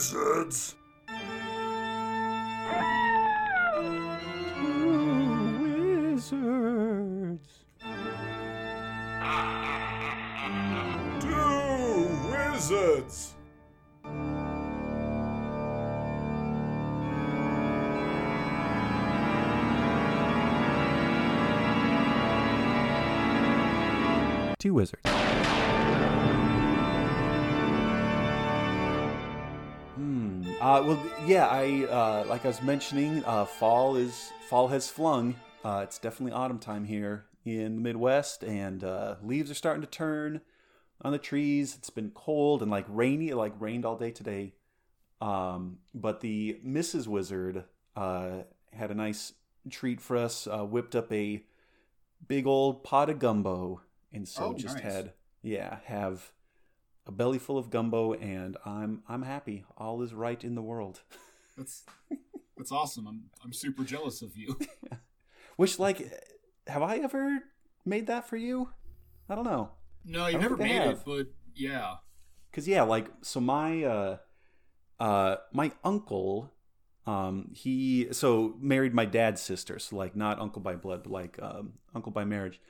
wizards. Wizards. Two wizards. Two wizards. Uh, well, yeah. I uh, like I was mentioning. Uh, fall is fall has flung. Uh, it's definitely autumn time here in the Midwest, and uh, leaves are starting to turn on the trees. It's been cold and like rainy. It like rained all day today. Um, but the Mrs. Wizard uh, had a nice treat for us. Uh, whipped up a big old pot of gumbo, and so Oh, just nice. had yeah have a belly full of gumbo, and I'm I'm happy. All is right in the world. That's that's awesome. I'm I'm super jealous of you. Which like, have I ever made that for you? I don't know. No, you don't never made it, but yeah. Cause yeah, like so my uh uh my uncle um he so married my dad's sister, so like not uncle by blood, but like um uncle by marriage.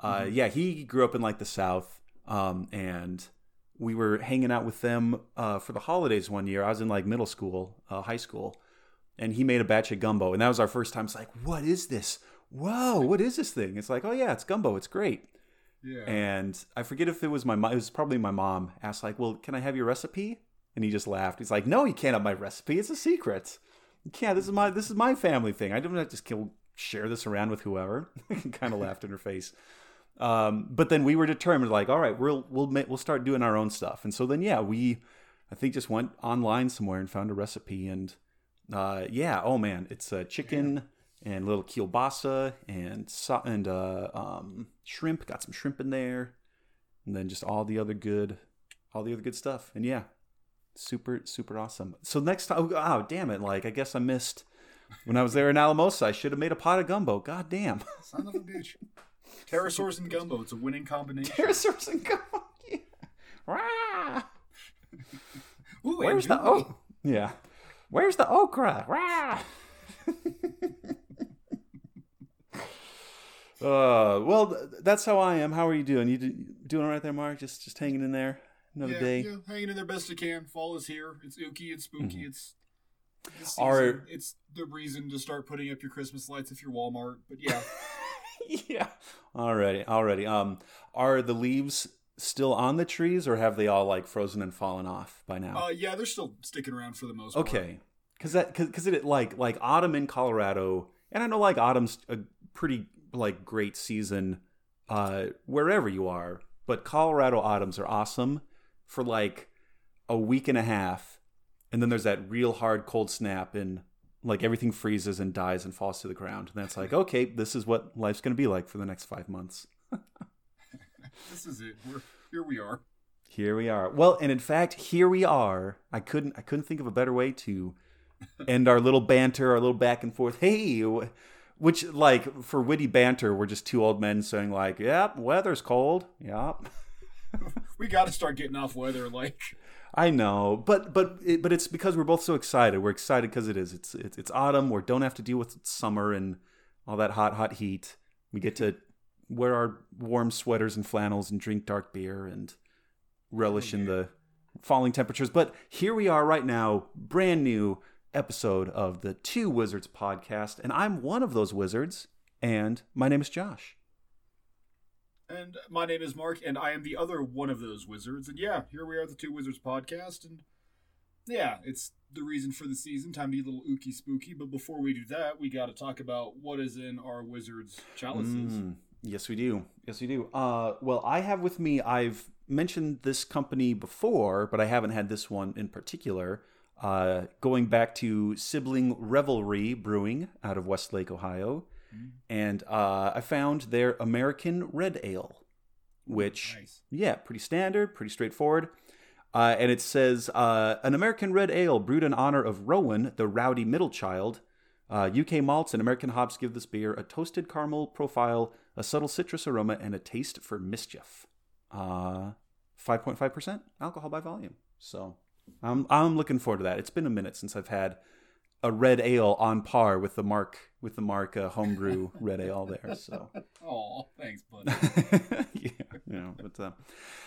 Uh yeah, he grew up in like the south um and we were hanging out with them uh for the holidays one year. I was in like middle school, uh high school, and he made a batch of gumbo and that was our first time. It's like, "What is this? Whoa, what is this thing?" It's like, "Oh yeah, it's gumbo. It's great." Yeah. And I forget if it was my mom. It was probably my mom. Asked like, "Well, can I have your recipe?" And he just laughed. He's like, "No, you can't have my recipe. It's a secret. You can't. This is my this is my family thing. I don't just kill, share this around with whoever." kind of laughed in her face. Um, but then we were determined, like, all right, we'll we'll we'll start doing our own stuff. And so then, yeah, we I think just went online somewhere and found a recipe. And uh, yeah, oh man, it's uh, chicken and little kielbasa and so- and uh, um, shrimp. Got some shrimp in there, and then just all the other good, all the other good stuff. And yeah, super super awesome. So next time, oh damn it! Like I guess I missed when I was there in Alamosa. I should have made a pot of gumbo. God damn. Son of a bitch. Pterosaurs and gumbo. It's a winning combination. Pterosaurs and gumbo. Yeah. Rah! Ooh, Where's the oh? Yeah. Where's the okra? Rah! uh, well, that's how I am. How are you doing? You do, doing all right there, Mark? Just just hanging in there. Another yeah, day. yeah, hanging in there best I can. Fall is here. It's ooky. It's spooky. It's the season. Mm-hmm. It's the reason to start putting up your Christmas lights if you're Walmart. But yeah, yeah. Already, already. Um, are the leaves still on the trees, or have they all like frozen and fallen off by now? uh, yeah, they're still sticking around for the most part. Okay, because that because it like like autumn in Colorado, and I know like autumn's a pretty like great season uh wherever you are, but Colorado autumns are awesome for like a week and a half, and then there's that real hard cold snap and like everything freezes and dies and falls to the ground, and that's like okay, this is what life's gonna be like for the next five months. This is it. We're here. We are. Here we are. Well, and in fact, here we are. I couldn't I couldn't think of a better way to end our little banter, our little back and forth. Hey, which like for witty banter, we're just two old men saying like, "Yep, weather's cold." Yep. We got to start getting off weather. Like, I know, but but it, but it's because we're both so excited. We're excited because it is. It's it's it's autumn. We don't have to deal with summer and all that hot hot heat. We get to wear our warm sweaters and flannels and drink dark beer and relish in the falling temperatures. But here we are right now, brand new episode of the Two Wizards podcast, and I'm one of those wizards. And my name is Josh. And my name is Mark, and I am the other one of those wizards. And yeah, here we are, the Two Wizards podcast, and yeah, it's the reason for the season. Time to be a little ooky spooky. But before we do that, we got to talk about what is in our wizards chalices. Mm, yes, we do. Yes, we do. Uh, well, I have with me. I've mentioned this company before, but I haven't had this one in particular. Uh, going back to Sibling Revelry Brewing out of Westlake, Ohio, and uh, I found their American Red Ale, which Nice. yeah, pretty standard, pretty straightforward. Uh, and it says uh, an American red ale brewed in honor of Rowan, the rowdy middle child. Uh, UK malts and American hops give this beer a toasted caramel profile, a subtle citrus aroma, and a taste for mischief. Uh, 5.5% alcohol by volume. So I'm I'm looking forward to that. It's been a minute since I've had a red ale on par with the Mark with the Mark uh, homebrew red ale there. So Oh, thanks, bud. yeah, you know, but uh,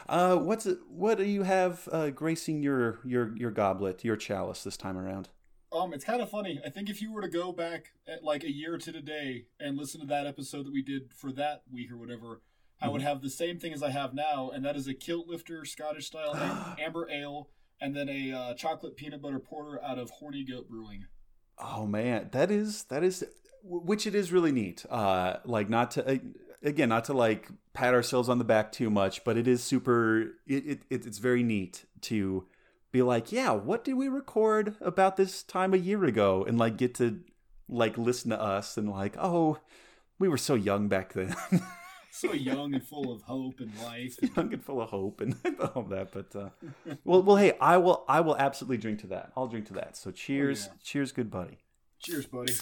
uh, what's what do you have uh, gracing your your your goblet, your chalice this time around? Um, it's kind of funny. I think if you were to go back at like a year to today and listen to that episode that we did for that week or whatever, I would have the same thing as I have now, and that is a kilt lifter Scottish style amber ale, and then a uh, chocolate peanut butter porter out of Horny Goat Brewing. Oh man, that is that is which it is really neat. Uh, like not to again not to like pat ourselves on the back too much, but it is super. It, it it- it's very neat to be like, yeah, what did we record about this time a year ago, and like get to like listen to us and like, oh, we were so young back then. So young and full of hope and life. young and full of hope and all that. But uh, well, well, hey, I will, I will absolutely drink to that. I'll drink to that. So cheers, yeah. cheers, good buddy. Cheers, buddy.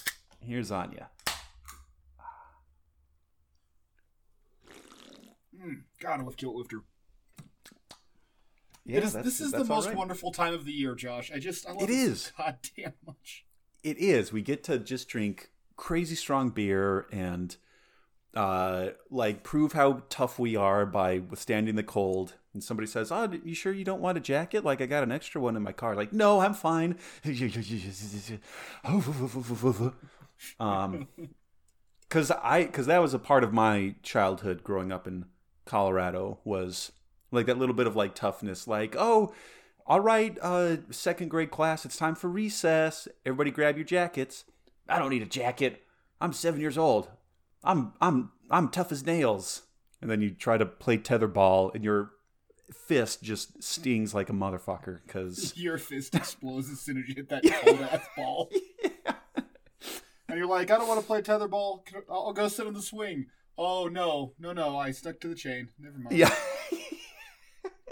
Here's Anya. Mm, God, I love kilt lifter. Yeah, is, this is the most right. wonderful time of the year, Josh. I just I love It it is. goddamn much. It is. We get to just drink crazy strong beer and uh like prove how tough we are by withstanding the cold. And somebody says, "Oh, you sure you don't want a jacket? Like I got an extra one in my car." Like, "No, I'm fine." um cuz I cuz that was a part of my childhood growing up in Colorado was like that little bit of like toughness like, "Oh, all right, uh, second grade class, it's time for recess. Everybody grab your jackets. I don't need a jacket. I'm seven years old. I'm I'm I'm tough as nails. And then you try to play tetherball, and your fist just stings like a motherfucker because Your fist explodes as soon as you hit that cold ass ball. And you're like, I don't want to play tetherball. I'll go sit on the swing. Oh no, no, no! I stuck to the chain. Never mind. yeah.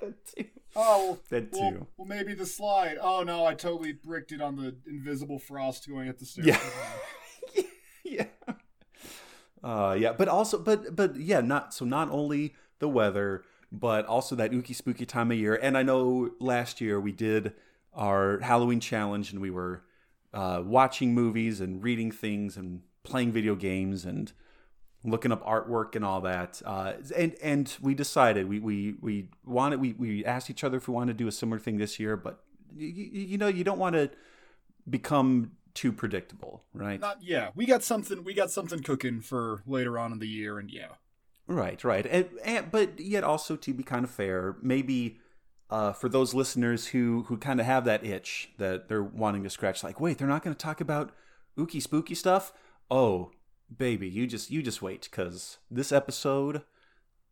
that too. Oh, That well, too. well, maybe the slide. Oh no, I totally bricked it on the invisible frost going up the stairs. Yeah. yeah. Uh, yeah, but also, but but yeah, not so. Not only the weather, but also that ooky spooky time of year. And I know last year we did our Halloween challenge, and we were uh, watching movies and reading things and playing video games and looking up artwork and all that. Uh, and and we decided we we we wanted we we asked each other if we wanted to do a similar thing this year, but you, you know you don't want to become too predictable, right? Not yeah. We got something. We got something cooking for later on in the year, and yeah. Right, right. And, and but yet also to be kind of fair, maybe uh, for those listeners who who kind of have that itch that they're wanting to scratch, like, wait, they're not going to talk about ooky spooky stuff. Oh, baby, you just you just wait, because this episode,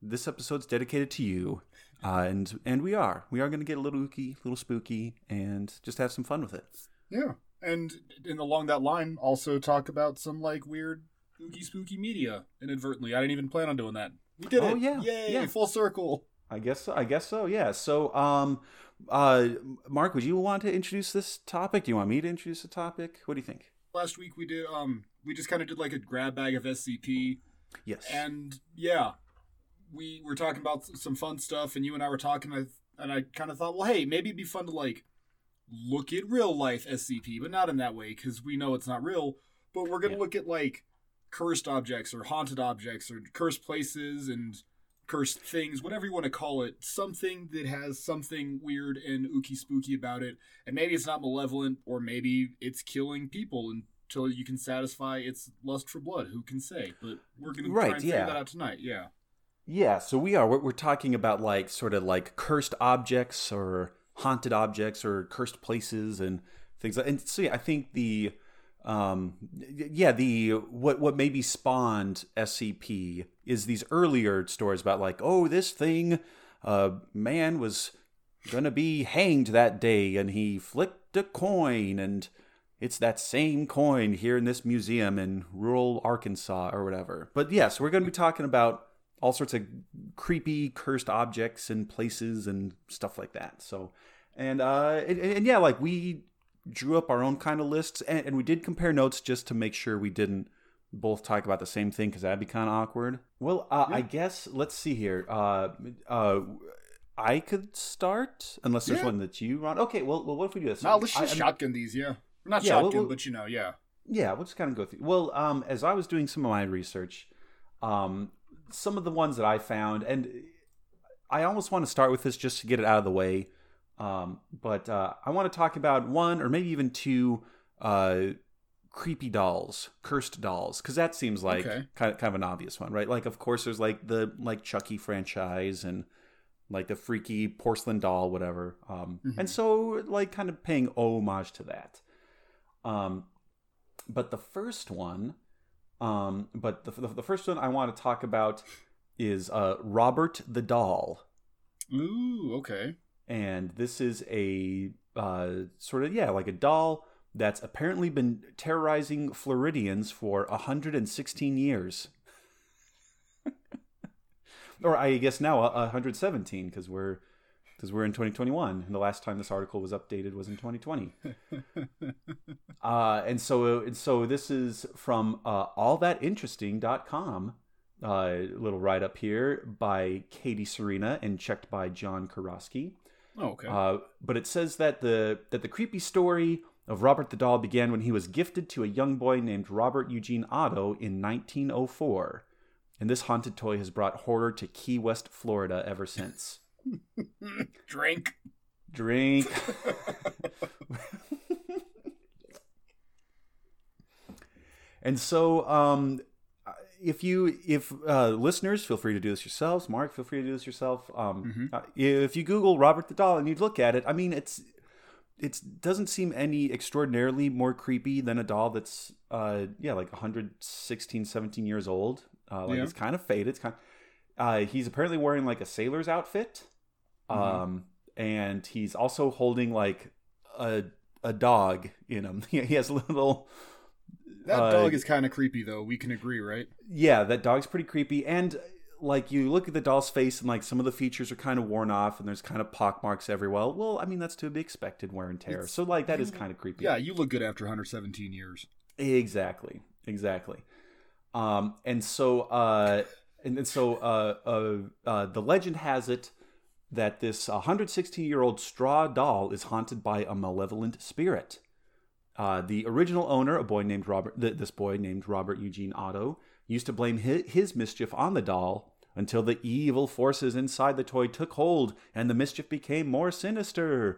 this episode's dedicated to you, uh, and and we are we are going to get a little ooky, little spooky, and just have some fun with it. Yeah. And and along that line, also talk about some like weird spooky spooky media inadvertently. I didn't even plan on doing that. We did Oh, it. yeah, Yay, yeah. full circle. I guess so. I guess so. Yeah. So, um, uh, Mark, would you want to introduce this topic? Do you want me to introduce the topic? What do you think? Last week we did um we just kind of did like a grab bag of SCP Yes. and yeah, we were talking about some fun stuff and you and I were talking and I, kind of thought, well, hey, maybe it'd be fun to like look at real life SCP, but not in that way cuz we know it's not real, but we're going to Yeah. look at like cursed objects or haunted objects or cursed places and cursed things, whatever you want to call it, something that has something weird and ooky spooky about it. And maybe it's not malevolent, or maybe it's killing people until you can satisfy its lust for blood. Who can say? But we're gonna Right, try and figure that out tonight. Yeah. Yeah, so we are. We're, we're talking about like sort of like cursed objects or haunted objects or cursed places and things. like And so yeah, I think the um yeah the what what maybe spawned SCP is these earlier stories about like oh this thing uh man was gonna be hanged that day and he flicked a coin and it's that same coin here in this museum in rural Arkansas or whatever. But yes, we're to be talking about all sorts of creepy, cursed objects and places and stuff like that. So, and uh, and, and yeah, like we drew up our own kind of lists, and, and we did compare notes just to make sure we didn't both talk about the same thing because that'd be kind of awkward. Well, uh, I guess let's see here. Uh, uh, I could start, unless there's Yeah. one that you want. Okay, well, well, what if we do this? Now let's I- just I'm- shotgun these, yeah. Not Yeah, well, shotgun, well- but you know, yeah. Yeah, we'll just kind of go through. Well, um, as I was doing some of my research, um, some of the ones that I found, and I almost want to start with this just to get it out of the way. Um, but uh, I want to talk about one or maybe even two uh, creepy dolls, cursed dolls, because that seems like Okay. kind of, kind of an obvious one, right? Like, of course, there's like the like Chucky franchise and like the freaky porcelain doll, whatever. Um, Mhm. And so, like, kind of paying homage to that. Um, but the first one, um, but the, the, the first one I want to talk about is uh, Robert the Doll. Ooh, okay. And this is a uh, sort of, yeah, like a doll that's apparently been terrorizing Floridians for 116 years. or I guess now uh, 117 because we're because we're in 2021 and the last time this article was updated was in 2020 uh, and so and so this is from uh, allthatinteresting.com uh, little write up here by Katie Serena and checked by John Kuroski. Oh, okay. Uh, but it says that the that the creepy story of Robert the Doll began when he was gifted to a young boy named Robert Eugene Otto in 1904, and this haunted toy has brought horror to Key West, Florida, ever since. Drink. Drink. and so, um, if you if uh, listeners feel free to do this yourselves, Mark, feel free to do this yourself. Um, Mhm. uh, if you Google Robert the Doll and you look at it, I mean, it's it doesn't seem any extraordinarily more creepy than a doll that's uh yeah like 116 17 years old uh like Yeah. it's kind of faded it's kind of, uh he's apparently wearing like a sailor's outfit Mhm. um and he's also holding like a a dog in him he has a little That uh, dog is kind of creepy, though. We can agree, right? yeah, that dog's pretty creepy. And like you look at the doll's face and like some of the features are kind of worn off and there's kind of pock marks everywhere. Well, I mean that's to be expected wear and tear. It's- so like that is kind of creepy. Yeah, you look good after 117 years. Exactly. Exactly. Um and so uh and, and so uh, uh uh the legend has it that this 116 year old straw doll is haunted by a malevolent spirit. Uh, the original owner, a boy named Robert, th- this boy named Robert Eugene Otto, used to blame his, mischief on the doll until the evil forces inside the toy took hold and the mischief became more sinister.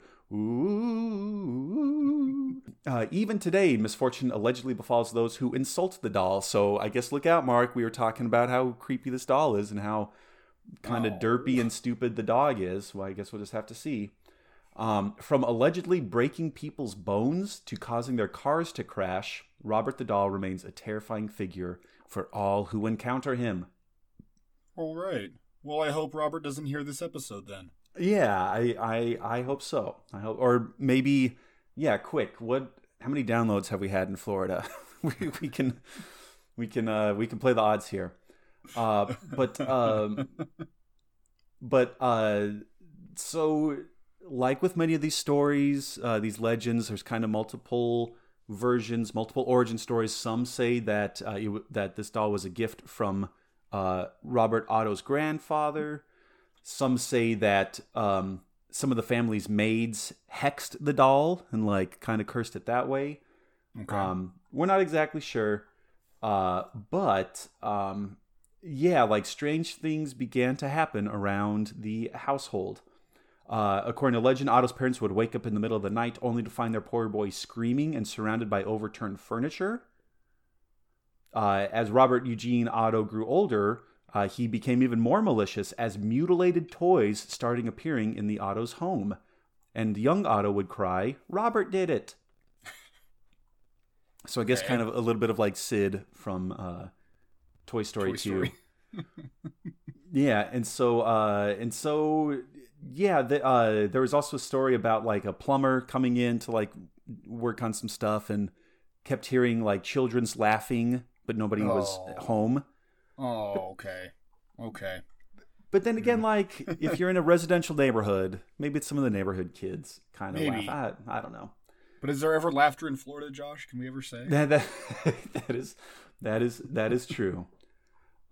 Ooh. Uh, even today, misfortune allegedly befalls those who insult the doll. So I guess look out, Mark. We were talking about how creepy this doll is and how kind of Oh. derpy and stupid the dog is. Well, I guess we'll just have to see. Um, from allegedly breaking people's bones to causing their cars to crash, Robert the doll remains a terrifying figure for all who encounter him. All right. Well, I hope Robert doesn't hear this episode then. Yeah, I, I, I hope so. I hope, or maybe, yeah. Quick, what? How many downloads have we had in Florida? we, we can, we can, uh, we can play the odds here. Uh, but, um, but, uh, so like with many of these stories, uh, these legends, there's kind of multiple versions, multiple origin stories. Some say that uh, it, that this doll was a gift from uh, Robert Otto's grandfather. Some say that um, some of the family's maids hexed the doll and like kind of cursed it that way. Okay. Um, we're not exactly sure, uh, but um, yeah, like strange things began to happen around the household. Uh, according to legend, Otto's parents would wake up in the middle of the night only to find their poor boy screaming and surrounded by overturned furniture. Uh, as Robert Eugene Otto grew older, uh, he became even more malicious as mutilated toys starting appearing in the Otto's home. And young Otto would cry, Robert did it. So I guess Okay. kind of a little bit of like Sid from uh, Toy Story Toy 2. Story. yeah, and so uh, and so yeah, the, uh, there was also a story about like a plumber coming in to like work on some stuff and kept hearing like children's laughing, but nobody was Oh. home. Oh, okay. Okay. But then Hmm. again, like if you're in a residential neighborhood, maybe it's some of the neighborhood kids kind of Maybe. laugh. I, I don't know. But is there ever laughter in Florida, Josh? Can we ever say? That, that, that is that is that is true.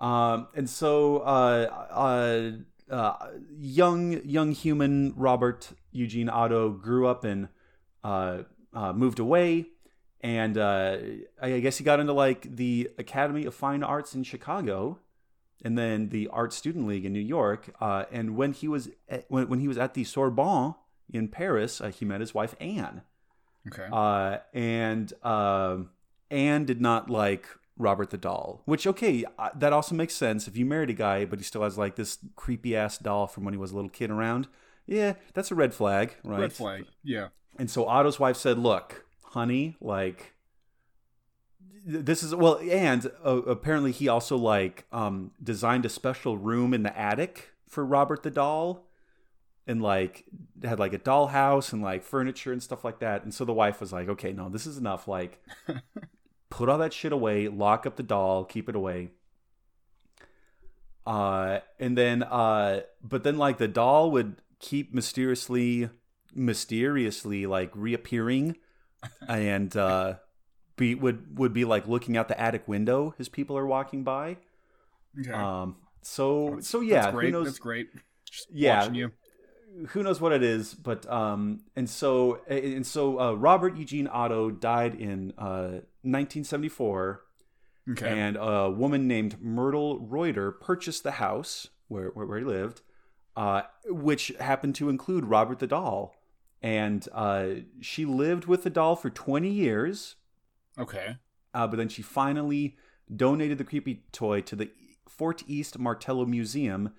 Um, and so uh, uh, uh, young young human Robert Eugene Otto grew up and uh, uh, moved away, and uh, I guess he got into like the Academy of Fine Arts in Chicago, and then the Art Student League in New York. Uh, and when he was at, when when he was at the Sorbonne in Paris, uh, he met his wife Anne, Okay. uh, and um Anne did not like Robert the doll. Which okay, that also makes sense if you married a guy, but he still has like this creepy ass doll from when he was a little kid around. Yeah, that's a red flag, right? Red flag. Yeah. And so Otto's wife said, "Look, honey, like." This is well, and uh, apparently he also like um, designed a special room in the attic for Robert the doll, and like had like a dollhouse and like furniture and stuff like that. And so the wife was like, "Okay, no, this is enough. Like, put all that shit away, lock up the doll, keep it away." Uh, and then uh, but then like the doll would keep mysteriously, mysteriously like reappearing, and uh, be would would be like looking out the attic window as people are walking by. Okay. Um, so so yeah, That's great. who knows? That's great. Just Yeah. Watching you. who knows what it is but um and so and so uh, robert eugene otto died in uh 1974 Okay. and a woman named myrtle reuter purchased the house where where, where he lived uh which happened to include robert the doll and uh she lived with the doll for 20 years okay. uh, but then she finally donated the creepy toy to the Fort East Martello Museum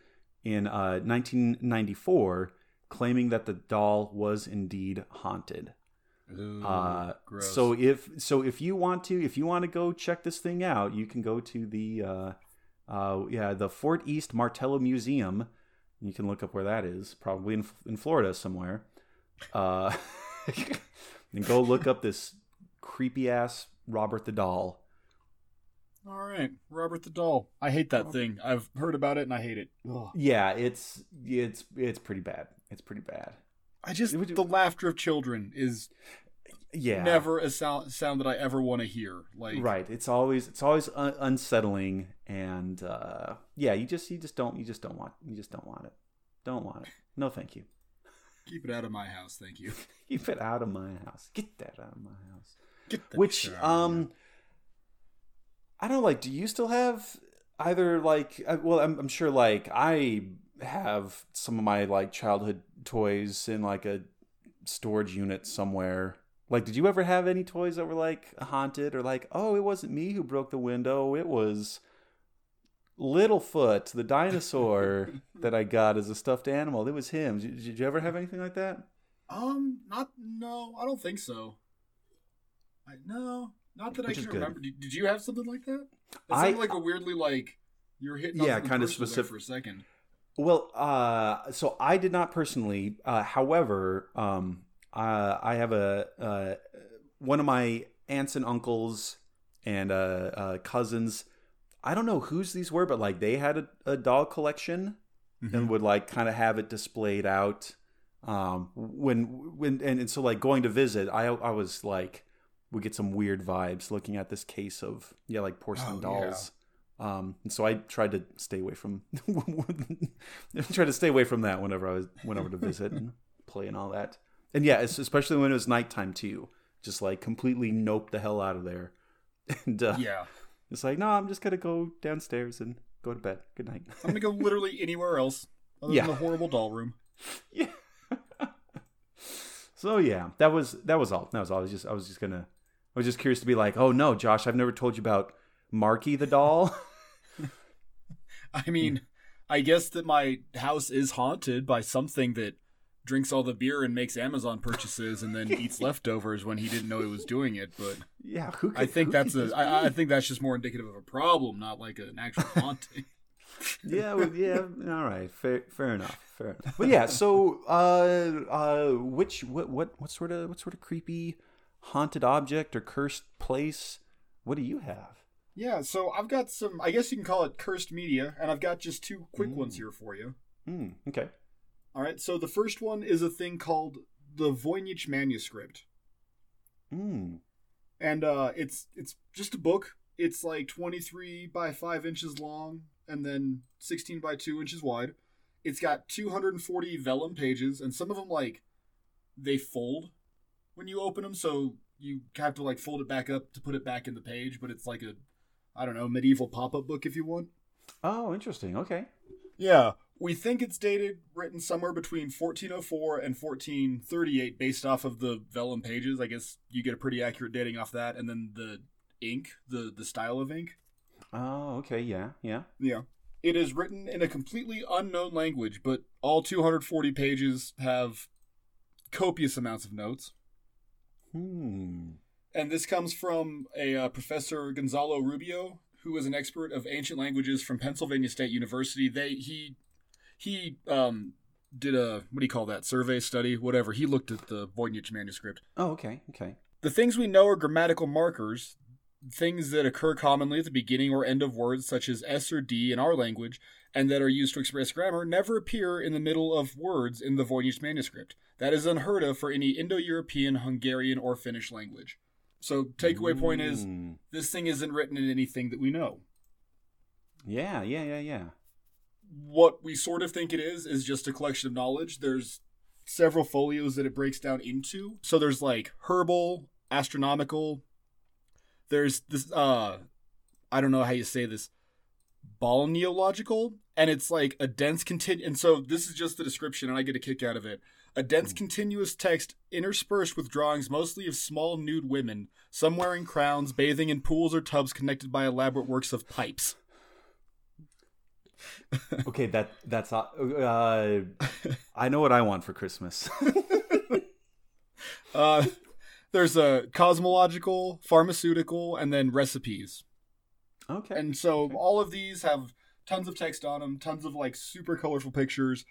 in uh, 1994, claiming that the doll was indeed haunted. Ooh, Uh, so if so, if you want to, if you want to go check this thing out, you can go to the uh, uh, yeah the Fort East Martello Museum. You can look up where that is, probably in in Florida somewhere. Uh, and go look up this creepy ass Robert the doll. All right, Robert the Doll. I hate that thing. I've heard about it and I hate it. Ugh. Yeah, it's it's it's pretty bad. It's pretty bad. I just would- the laughter of children is Yeah, never a sound sound that I ever want to hear. Like right. It's always it's always un- unsettling, and uh, yeah, you just you just don't you just don't want you just don't want it. Don't want it. No, thank you. keep it out of my house, thank you. Keep it out of my house. Get that out of my house. Get that Which shit out of here. um, I don't know, like. Do you still have either like? uh, Well, I'm, I'm sure like I have some of my like childhood toys in like a storage unit somewhere. Like, did you ever have any toys that were like haunted or like, oh, it wasn't me who broke the window, it was Littlefoot, the dinosaur that I got as a stuffed animal. It was him. Did, did you ever have anything like that? Um, not no, I don't think so. I no, not that Which I can remember. Did, did you have something like that? It I- like a weirdly like you're hitting. Yeah, personal there specific- for a second. Well, uh, so I did not personally. Uh, however, um, uh, I have a uh, one of my aunts and uncles and uh, uh, cousins. I don't know whose these were, but like they had a, a doll collection Mm-hmm. and would like kind of have it displayed out. Um, when when and, and so like going to visit, I I was like we get some weird vibes looking at this case of yeah like porcelain Oh, yeah. Um, and so I tried to stay away from tried to stay away from that whenever I was went over to visit and play and all that. And yeah, it's, especially when it was nighttime too, just like completely nope the hell out of there. And uh, Yeah, it's like, no, I'm just gonna go downstairs and go to bed. Good night. I'm gonna go literally anywhere else other Yeah. than the horrible doll room. yeah. so yeah, that was that was all. That was all. I was just I was just gonna I was just curious to be like, oh no, Josh, I've never told you about Marky the doll. I mean, I guess that my house is haunted by something that drinks all the beer and makes Amazon purchases and then eats leftovers when he didn't know he was doing it. But yeah, who could, I think that's a I, I think that's just more indicative of a problem, not like an actual haunting. yeah, well, yeah. All right, fair, fair enough, fair enough. But yeah, so uh, uh, which what what what sort of what sort of creepy haunted object or cursed place? What do you have? Yeah, so I've got some. I guess you can call it cursed media, and I've got just two quick ones Mm. here for you. Hmm. Okay. All right, so the first one is a thing called the Voynich manuscript. Hmm. and uh, it's it's just a book. It's like 23 by 5 inches long and then 16 by 2 inches wide. It's got 240 vellum pages, and some of them like they fold when you open them, so you have to like fold it back up to put it back in the page. But it's like a, I don't know, medieval pop-up book if you want. Oh, interesting. Okay. Yeah, we think it's dated, written somewhere between 1404 and 1438, based off of the vellum pages. I guess you get a pretty accurate dating off that, and then the ink, the the style of ink. Oh, okay. Yeah, yeah. Yeah. It is written in a completely unknown language, but all 240 pages have copious amounts of notes. Hmm. And this comes from a uh, Professor Gonzalo Rubio, who is an expert of ancient languages from Pennsylvania State University. They he he um did a what do you call that survey study whatever. He looked at the Voynich manuscript. Oh, okay. Okay. The things we know are grammatical markers, things that occur commonly at the beginning or end of words, such as S or D in our language, and that are used to express grammar, never appear in the middle of words in the Voynich manuscript. That is unheard of for any Indo European, Hungarian, or Finnish language. So, takeaway point is Hmm. this thing isn't written in anything that we know. Yeah, yeah, yeah, yeah. What we sort of think it is is just a collection of knowledge. There's several folios that it breaks down into. So there's like herbal, astronomical. There's this uh I don't know how you say this. Balneological, and it's like a dense continu and so this is just the description and I get a kick out of it. A dense continuous text interspersed with drawings mostly of small nude women, some wearing crowns, bathing in pools or tubs connected by elaborate works of pipes. Okay, that that's uh, uh I know what I want for Christmas. Uh, there's a cosmological, pharmaceutical, and then recipes. okay. And so all of these have tons of text on them, tons of like super colorful pictures.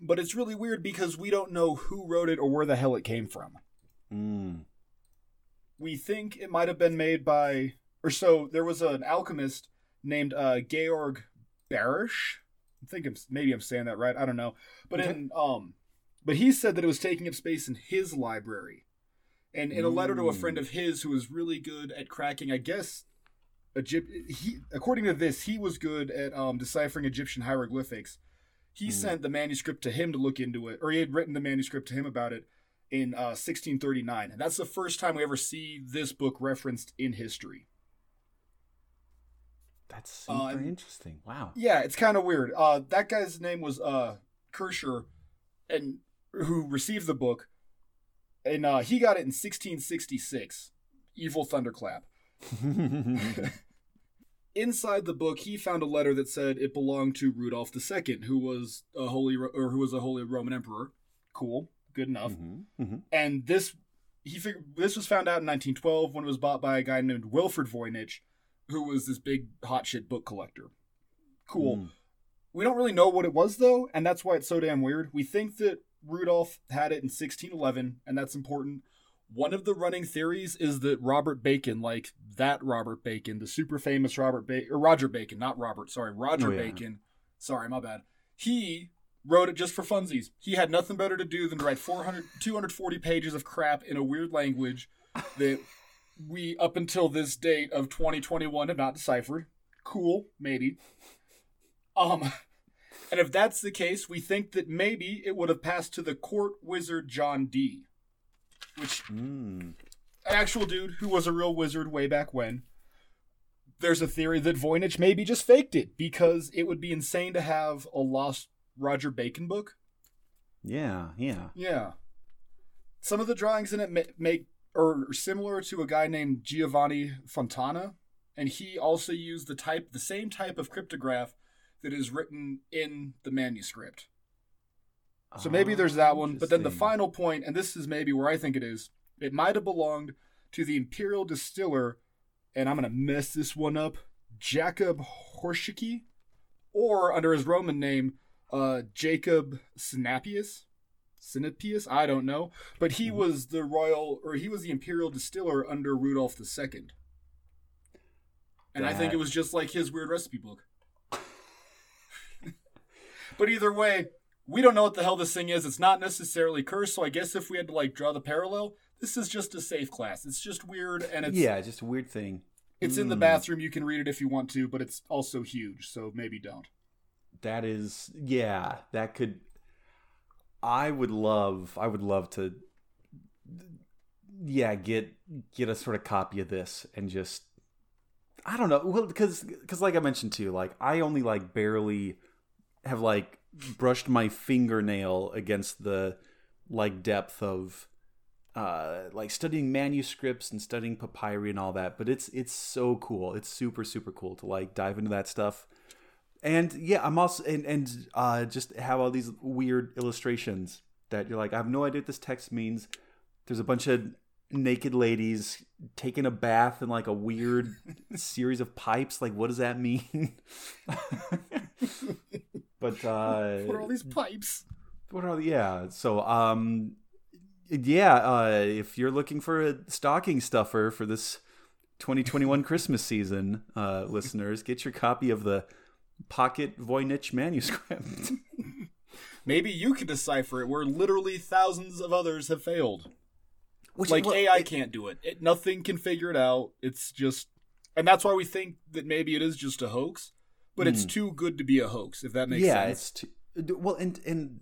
But it's really weird because we don't know who wrote it or where the hell it came from. Mm. We think it might have been made by, or so there was an alchemist named uh, Georg Baresch. I think I'm, maybe I'm saying that right. I don't know. But Okay. in um, but he said that it was taking up space in his library, and in a letter to a friend of his who was really good at cracking, I guess, Egypt. He according to this, he was good at um, deciphering Egyptian hieroglyphics. He Mm. sent the manuscript to him to look into it, or he had written the manuscript to him about it in uh, 1639. And that's the first time we ever see this book referenced in history. That's super Uh, interesting. Wow. Yeah, it's kind of weird. Uh, that guy's name was uh, and who received the book, and uh, he got it in 1666. Evil thunderclap. Inside the book, he found a letter that said it belonged to Rudolph II, who was a holy Ro- or who was a holy Roman emperor. Cool, good enough. Mhm, mhm. And this he figured this was found out in 1912 when it was bought by a guy named Wilfrid Voynich, who was this big hot shit book collector. Cool. Mm. We don't really know what it was though, and that's why it's so damn weird. We think that Rudolph had it in 1611, and that's important. One of the running theories is that Robert Bacon, like that Robert Bacon, the super famous Robert Bacon, or Roger Bacon, not Robert, sorry, Roger Oh, yeah. Bacon. Sorry, my bad. He wrote it just for funsies. He had nothing better to do than to write 400, 240 pages of crap in a weird language that we, up until this date of 2021, have not deciphered. Cool, maybe. Um, and if that's the case, we think that maybe it would have passed to the court wizard John Dee, which Mm. an actual dude who was a real wizard way back when. There's a theory that Voynich maybe just faked it because it would be insane to have a lost Roger Bacon book. Yeah, yeah. Yeah. Some of the drawings in it ma- make are similar to a guy named Giovanni Fontana, and he also used the type, the same type of cryptograph that is written in the manuscript. So maybe there's that one, but then the final point, and this is maybe where I think it is, it might have belonged to the imperial distiller, and I'm gonna mess this one up, Jacob Horschicke, or under his Roman name, uh, Jacob Sinapius. Sinapius, I don't know, but he Mhm. was the royal, or he was the imperial distiller under Rudolph II. And I think it was just like his weird recipe book. but either way, we don't know what the hell this thing is. It's not necessarily cursed, so I guess if we had to like draw the parallel, this is just a safe class. It's just weird and it's yeah, just a weird thing. it's in the Mm. bathroom. You can read it if you want to, but it's also huge, so maybe don't. that is yeah, that could I would love I would love to yeah, get get a sort of copy of this and just I don't know, well cuz cuz like I mentioned too, like I only like barely have like brushed my fingernail against the like depth of uh, like studying manuscripts and studying papyri and all that. But it's it's so cool. It's super super cool to like dive into that stuff. And yeah, I'm also and and uh, just have all these weird illustrations that you're like, I have no idea what this text means. There's a bunch of naked ladies taking a bath in like a weird series of pipes. Like, what does that mean? but uh, What are all these pipes? what are yeah? So um, yeah, uh, if you're looking for a stocking stuffer for this 2021 Christmas season, uh, listeners, get your copy of the Pocket Voynich manuscript. Maybe you can decipher it where literally thousands of others have failed. Which, like well, AI can't do it. it. Nothing can figure it out. It's just, and that's why we think that maybe it is just a hoax. But it's too good to be a hoax. If that makes Hmm. yeah, sense. it's too, well, and and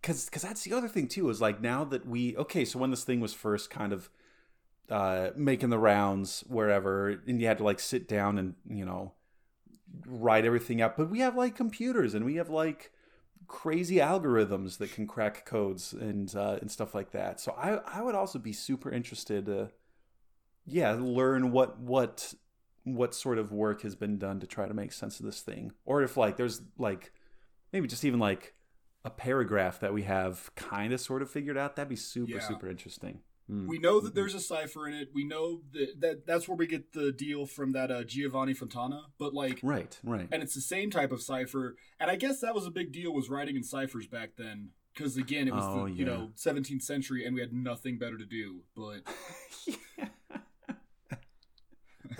because because that's the other thing too is like now that we okay, so when this thing was first kind of uh making the rounds wherever, and you had to like sit down and you know write everything out, but we have like computers and we have like crazy algorithms that can crack codes and uh, and stuff like that. So I I would also be super interested to yeah learn what what what sort of work has been done to try to make sense of this thing, or if like there's like maybe just even like a paragraph that we have kind of sort of figured out. That'd be super Yeah. super interesting. Mm. We know that there's a cipher in it. We know that, that that's where we get the deal from that uh, Giovanni Fontana. But like, Right, right. and it's the same type of cipher. And I guess that was a big deal was writing in ciphers back then. Because again, it was Oh, the, you know 17th century, and we had nothing better to do. But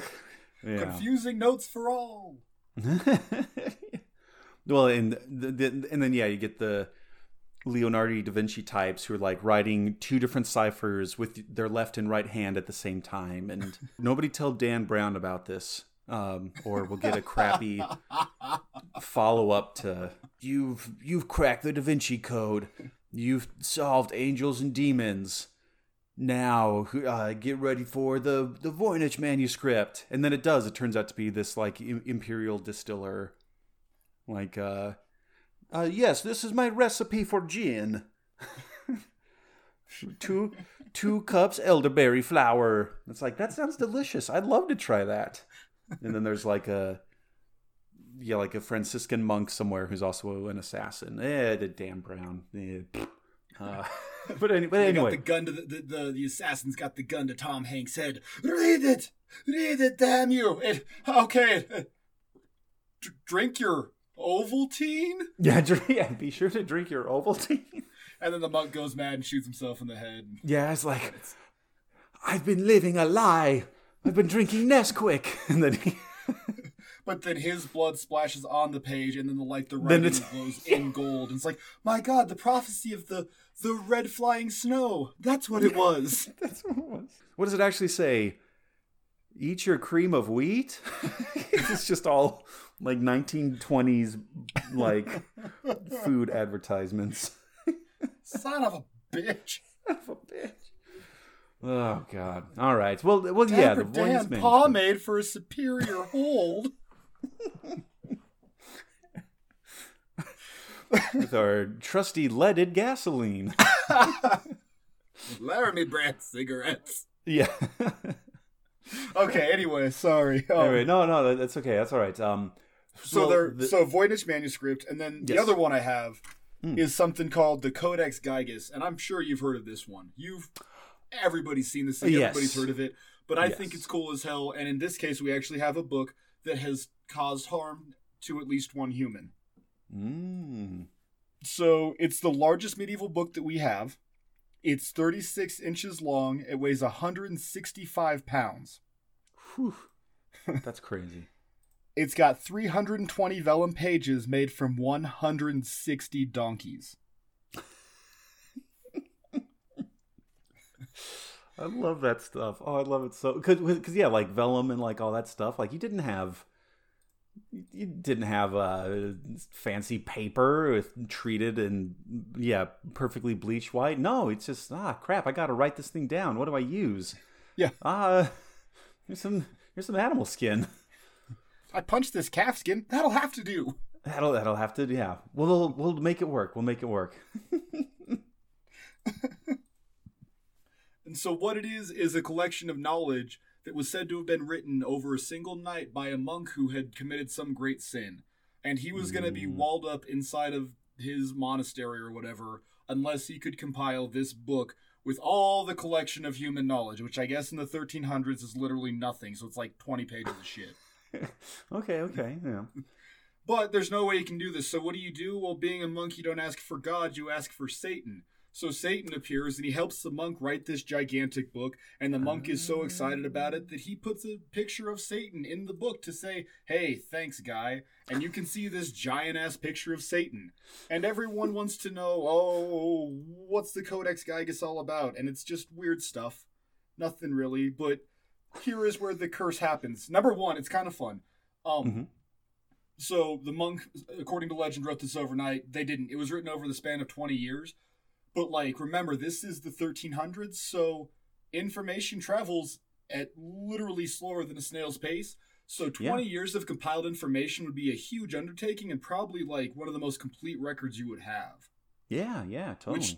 yeah. confusing notes for all. well, and the, the, and then yeah, you get the Leonardo da Vinci types who are like writing two different ciphers with their left and right hand at the same time, and nobody tell Dan Brown about this, um, or we'll get a crappy follow up to you've you've cracked the Da Vinci Code, you've solved angels and demons. Now uh, get ready for the the Voynich manuscript, and then it does. It turns out to be this like im- imperial distiller, like uh, uh, yes, this is my recipe for gin. two two cups elderberry flour. It's like that sounds delicious. I'd love to try that. And then there's like a yeah, like a Franciscan monk somewhere who's also an assassin. Eh, the Dan Brown. Eh. Uh, but, any, but anyway, the gun to the, the, the the assassin's got the gun to Tom Hanks' head. Read it, read it, damn you! It, okay, D- drink your Ovaltine. yeah, drink, yeah, be sure to drink your Ovaltine. And then the monk goes mad and shoots himself in the head. Yeah, it's like I've been living a lie. I've been drinking Nesquik, and then he, But then his blood splashes on the page, and then the like the Then writing glows in gold. And it's like, my God, the prophecy of the the red flying snow. That's what it was. That's what it was. What does it actually say? Eat your cream of wheat? it's just all like 1920s like food advertisements. Son of a bitch. Son of a bitch. Oh god. All right. Well, well, yeah. The Dan pomade for a superior hold. With our trusty leaded gasoline. Laramie brand cigarettes. yeah. Okay, anyway, sorry. Um, anyway, no, no, that's okay. That's all right. Um, so well, there, the- so Voynich manuscript, and then the other one I have Hmm. is something called the Codex Gigas, and I'm sure you've heard of this one. You've everybody's seen this thing, Yes. everybody's heard of it, but I Yes. think it's cool as hell. And in this case, we actually have a book that has caused harm to at least one human. Mm. So it's the largest medieval book that we have. It's 36 inches long. It weighs 165 pounds. Whew. That's crazy. It's got 320 vellum pages made from 160 donkeys. I love that stuff. Oh, I love it so because because yeah, like vellum and like all that stuff. Like you didn't have you didn't have uh, fancy paper with treated and yeah perfectly bleached white? No it's just ah crap i gotta write this thing down. What do i use? Yeah. uh here's some here's some animal skin. I punched this calf skin. That'll have to do. that'll that'll have to yeah. We'll we'll make it work. We'll make it work. And so, what it is, is a collection of knowledge that was said to have been written over a single night by a monk who had committed some great sin. And he was going to be Mm. walled up inside of his monastery or whatever unless he could compile this book with all the collection of human knowledge, which I guess in the 1300s is literally nothing. So, it's like 20 pages of shit. okay okay yeah But there's no way you can do this. So what do you do? Well, being a monk, you don't ask for God, you ask for Satan. So Satan appears and he helps the monk write this gigantic book, and the monk is so excited about it that he puts a picture of Satan in the book to say, "Hey, thanks, guy." And you can see this giant ass picture of Satan, and everyone wants to know, "Oh, what's the Codex Gigas all about?" And it's just weird stuff, nothing really. But here is where the curse happens. Number one, it's kind of fun. Um, Mhm. so the monk, according to legend, wrote this overnight. They didn't. It was written over the span of 20 years. But, like, remember, this is the 1300s, so information travels at literally slower than a snail's pace. So 20 years of compiled information would be a huge undertaking and probably, like, one of the most complete records you would have. yeah yeah totally Which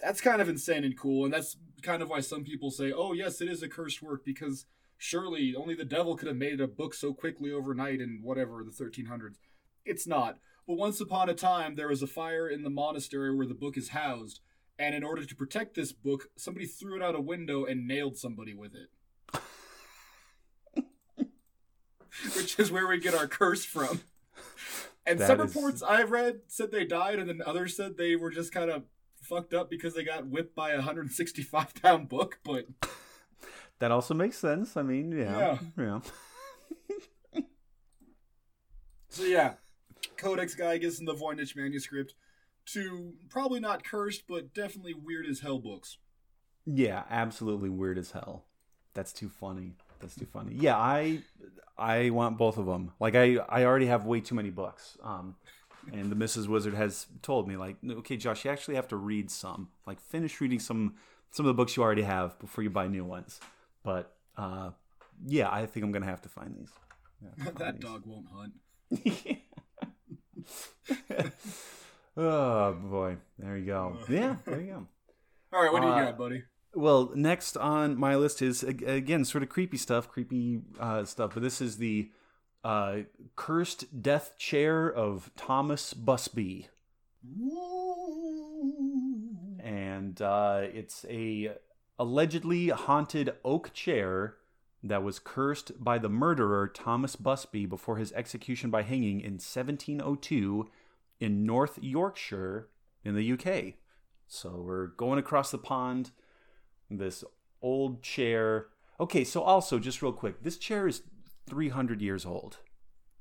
that's kind of insane and cool, and that's kind of why some people say, "Oh, yes, it is a cursed work," because surely only the devil could have made a book so quickly overnight in whatever the 1300s. It's not. But once upon a time, there was a fire in the monastery where the book is housed, and in order to protect this book, somebody threw it out a window and nailed somebody with it. Which is where we get our curse from. And That some is- reports I've read said they died, and then others said they were just kind of fucked up because they got whipped by a 165 pound book. But that also makes sense i mean yeah yeah, so yeah, Codex Gigas and the Voynich manuscript, two probably not cursed, but definitely weird as hell books. Yeah, absolutely weird as hell. That's too funny. That's too funny. Yeah, I I want both of them. Like I I already have way too many books. Um and the Mrs. Wizard has told me like, "Okay, Josh, you actually have to read some. Like finish reading some some of the books you already have before you buy new ones." But uh yeah, I think I'm going to have to find these. Yeah, find that these. dog won't hunt. oh boy, there you go. Yeah, there you go. All right, what do you Uh, got, buddy? Well, next on my list is again sort of creepy stuff, creepy uh, stuff. But this is the uh, cursed death chair of Thomas Busby, and uh, it's a allegedly haunted oak chair that was cursed by the murderer Thomas Busby before his execution by hanging in 1702 in North Yorkshire in the UK. So we're going across the pond this old chair. Okay, so also just real quick, this chair is 300 years old.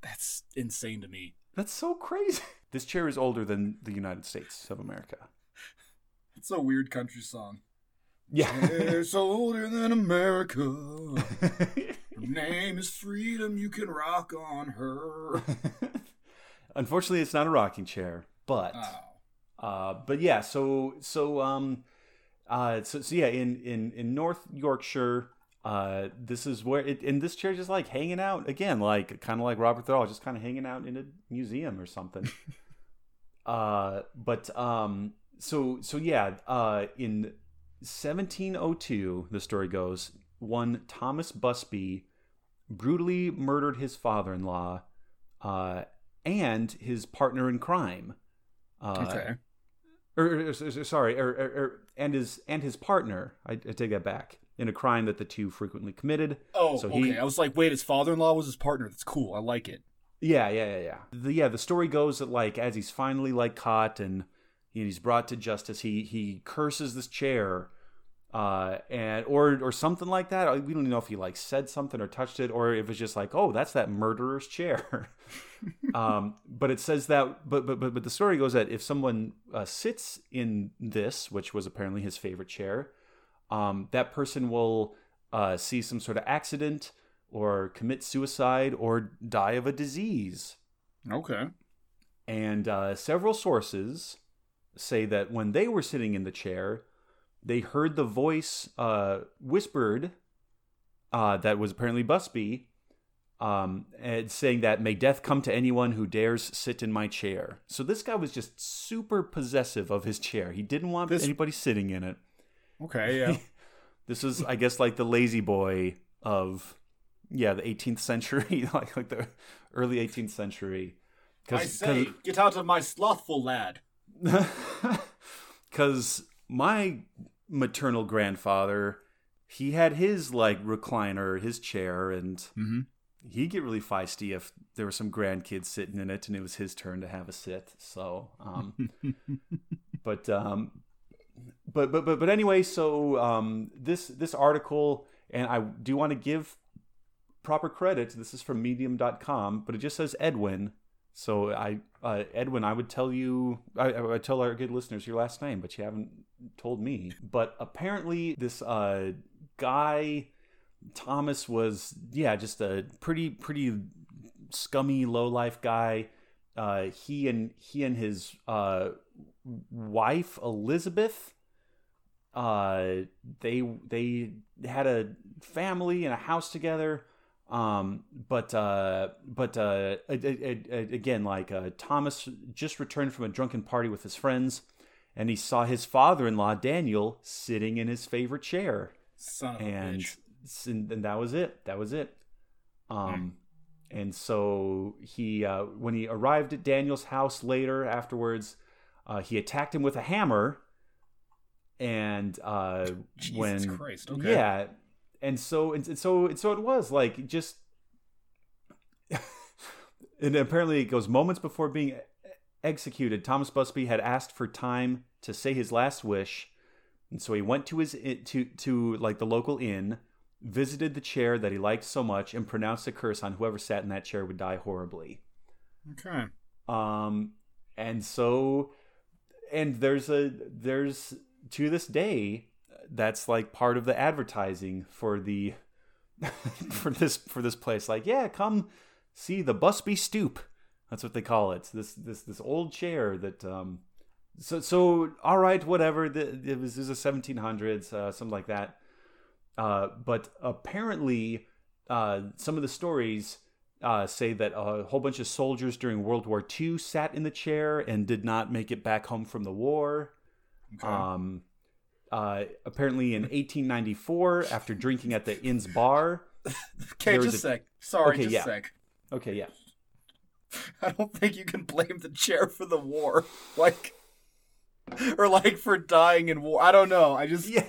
That's insane to me. That's so crazy. This chair is older than the United States of America. It's a weird country song. Yeah. It's older than America. Her name is Freedom. You can rock on her. Unfortunately, it's not a rocking chair, but Oh. uh, but yeah. So so um, uh, so, so yeah, in in in North Yorkshire, uh, this is where it and this chair just like hanging out again, like kind of like Robert the Doll, just kind of hanging out in a museum or something. uh, but um, so so yeah, uh, in 1702, the story goes, one Thomas Busby brutally murdered his father-in-law, uh, and his partner in crime. Uh, Okay. or, or- or- or- sorry, or, or, or- and his and his partner. I, I take that back. In a crime that the two frequently committed. Oh, So okay. he- I was like, wait, his father-in-law was his partner. That's cool. I like it. Yeah, yeah, yeah, yeah. The, yeah, the story goes that like as he's finally like caught and he's brought to justice, he he curses this chair, uh, and or or something like that. Uh, We don't even know if he like said something or touched it, or if it's just like, oh, that's that murderer's chair. um, but it says that, but but but but the story goes that if someone uh, sits in this, which was apparently his favorite chair, um, that person will uh, see some sort of accident or commit suicide or die of a disease. Okay. And uh, several sources say that when they were sitting in the chair, they heard the voice uh, whispered uh, that was apparently Busby, um, and saying that may death come to anyone who dares sit in my chair. So this guy was just super possessive of his chair. He didn't want This- anybody sitting in it. Okay. Yeah. This is, I guess, like the lazy boy of, yeah, the 18th century, like like the early 18th century. I say, get out of my slothful lad. because my maternal grandfather he had his like recliner his chair and Mm-hmm. he'd get really feisty if there were some grandkids sitting in it and it was his turn to have a sit so um but um but but but but anyway so um this this article and i do want to give proper credit this is from medium.com but it just says edwin so I, uh, Edwin, I would tell you, I, I tell our good listeners your last name, but you haven't told me. But apparently, this uh, guy Thomas was, yeah, just a pretty, pretty scummy, low life guy. Uh, he and he and his uh, wife Elizabeth, uh, they they had a family and a house together. Um, but uh, but uh, a- a- a- again, like uh, Thomas just returned from a drunken party with his friends, and he saw his father-in-law Daniel sitting in his favorite chair, Son of a and bitch. and, and that was it. That was it. Um, and so he, uh, when he arrived at Daniel's house later afterwards, uh, he attacked him with a hammer, and uh, Jesus when Christ. Okay. yeah, and so and, and so and so it was like just, and apparently it goes moments before being executed. Thomas Busby had asked for time to say his last wish, and so he went to his to to like the local inn, visited the chair that he liked so much, and pronounced a curse on whoever sat in that chair would die horribly. Okay. Um, and so, and there's a there's to this day that's like part of the advertising for the for this for this place. Like, yeah, come see the Busby Stoop. That's what they call it. This this this old chair that um. So so all right, whatever. The, it was it was the 1700s, uh, something like that. Uh, but apparently, uh, some of the stories uh, say that a whole bunch of soldiers during World War II sat in the chair and did not make it back home from the war. Okay. Um, uh, apparently, in 1894, after drinking at the inn's bar. okay, just a a- sec. Sorry, Okay, just yeah. sec. Okay, yeah. I don't think you can blame the chair for the war. Like or like for dying in war. I don't know. I just Yeah.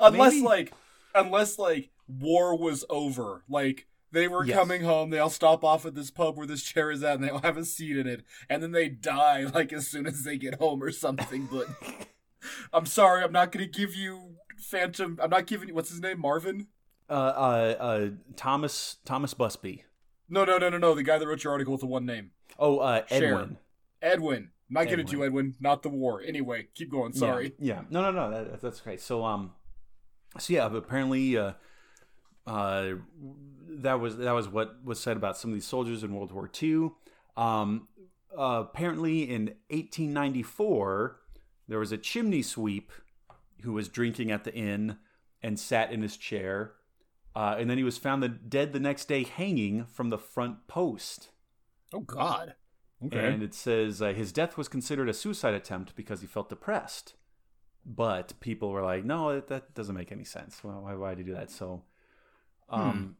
unless maybe. like unless like war was over. Like they were Yes. coming home, they all stop off at this pub where this chair is at and they all have a seat in it, and then they die like as soon as they get home or something, but I'm sorry, I'm not gonna give you Phantom I'm not giving you what's his name? Marvin? Uh, uh, uh, Thomas Thomas Busby. No, no, no, no, no. The guy that wrote your article with the one name. Oh, uh. Edwin. Edwin. Not getting to you, Edwin. Edwin. Not the war. Anyway, keep going. Sorry. Yeah. yeah. No, no, no. That, that's okay. So, um, so yeah, but apparently, uh, uh, that was that was what was said about some of these soldiers in World War II. Um, uh, apparently, in 1894, there was a chimney sweep who was drinking at the inn and sat in his chair, uh, and then he was found the, dead the next day, hanging from the front post. Oh God. Okay. And it says uh, his death was considered a suicide attempt because he felt depressed. But people were like, no, that, that doesn't make any sense. Why, why, why did he do that? So, um,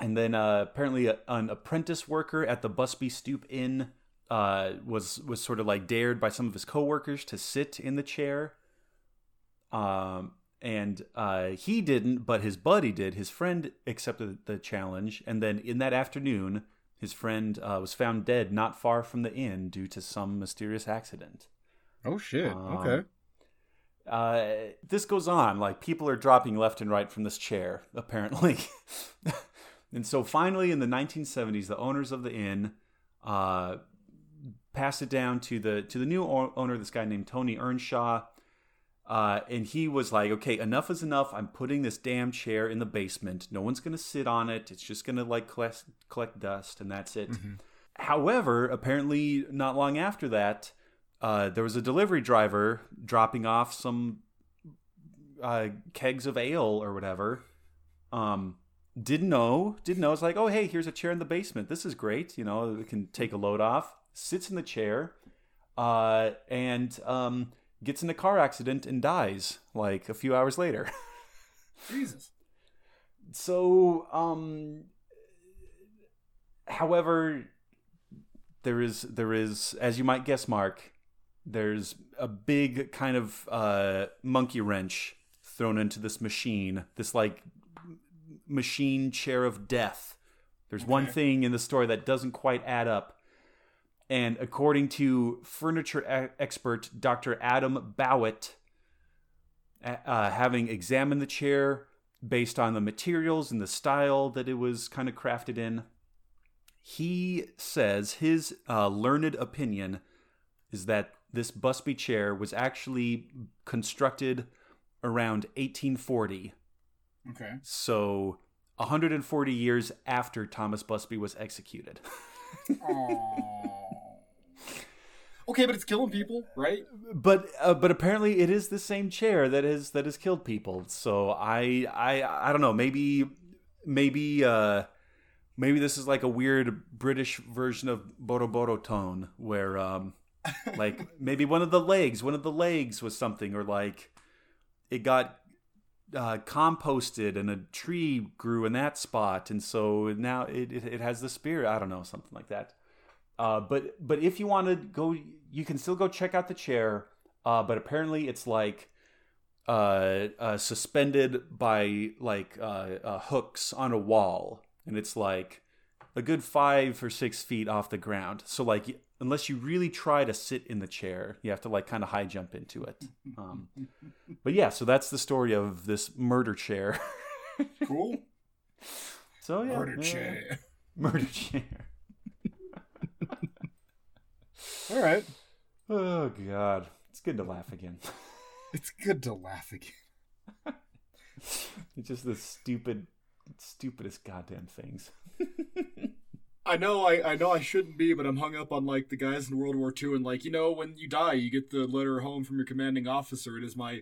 and then uh, apparently a, an apprentice worker at the Busby Stoop Inn uh, was was sort of like dared by some of his coworkers to sit in the chair. Um, and uh, he didn't, but his buddy did. His friend accepted the challenge, and then in that afternoon, his friend uh, was found dead not far from the inn due to some mysterious accident. oh shit. Um, okay. Uh, this goes on like people are dropping left and right from this chair, apparently. and so finally, in the 1970s, the owners of the inn uh, passed it down to the to the new owner, this guy named Tony Earnshaw. Uh, and he was like, okay, enough is enough. I'm putting this damn chair in the basement. No one's going to sit on it. It's just going to like collect, collect dust and that's it. However, apparently, not long after that, uh, there was a delivery driver dropping off some uh, kegs of ale or whatever. Um, didn't know, didn't know. It's like, oh, hey, here's a chair in the basement. This is great. You know, it can take a load off. Sits in the chair, uh, and um, gets in a car accident and dies like a few hours later. Jesus. so, um, however, there is there is, as you might guess, Mark, there's a big kind of uh, monkey wrench thrown into this machine. This like machine chair of death. There's one thing in the story that doesn't quite add up. And according to furniture e- expert Dr. Adam Bowett, uh, having examined the chair based on the materials and the style that it was kind of crafted in, he says his uh, learned opinion is that this Busby chair was actually constructed around 1840. Okay. So 140 years after Thomas Busby was executed. Okay, but it's killing people, right? but uh, but apparently it is the same chair that has that has killed people. So I I I don't know. Maybe maybe uh maybe this is like a weird British version of Boroboro tone where um like maybe one of the legs one of the legs was something or like it got uh, composted and a tree grew in that spot and so now it, it, it has the spirit i don't know something like that uh, but but if you want to go you can still go check out the chair uh, but apparently it's like uh, uh, suspended by like uh, uh, hooks on a wall. And it's like a good five or six feet off the ground. So like unless you really try to sit in the chair you have to like kind of high jump into it. Um, but yeah so that's the story of this murder chair. Cool. so yeah Murder yeah, chair. murder chair All right. oh god it's good to laugh again It's good to laugh again. it's just the stupid stupidest goddamn things I know I, I know I shouldn't be, but I'm hung up on like the guys in World War II and like, you know, when you die you get the letter home from your commanding officer. It is my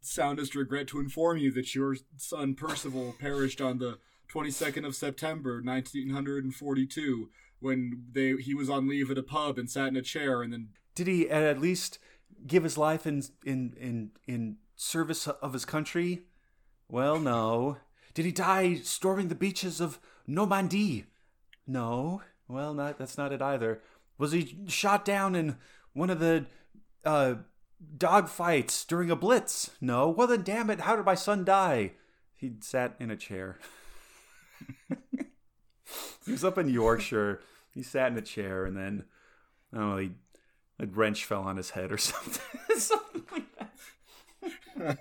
soundest regret to inform you that your son Percival perished on the 22nd of September, 1942, when they he was on leave at a pub and sat in a chair and then did he at least give his life in in in in service of his country? Well, no. Did he die storming the beaches of Normandy? No. Well, not that's not it either. Was he shot down in one of the uh, dog fights during a blitz? No. Well, then, damn it! How did my son die? He sat in a chair. he was up in Yorkshire. He sat in a chair, and then I don't know. He a wrench fell on his head or something. something like that.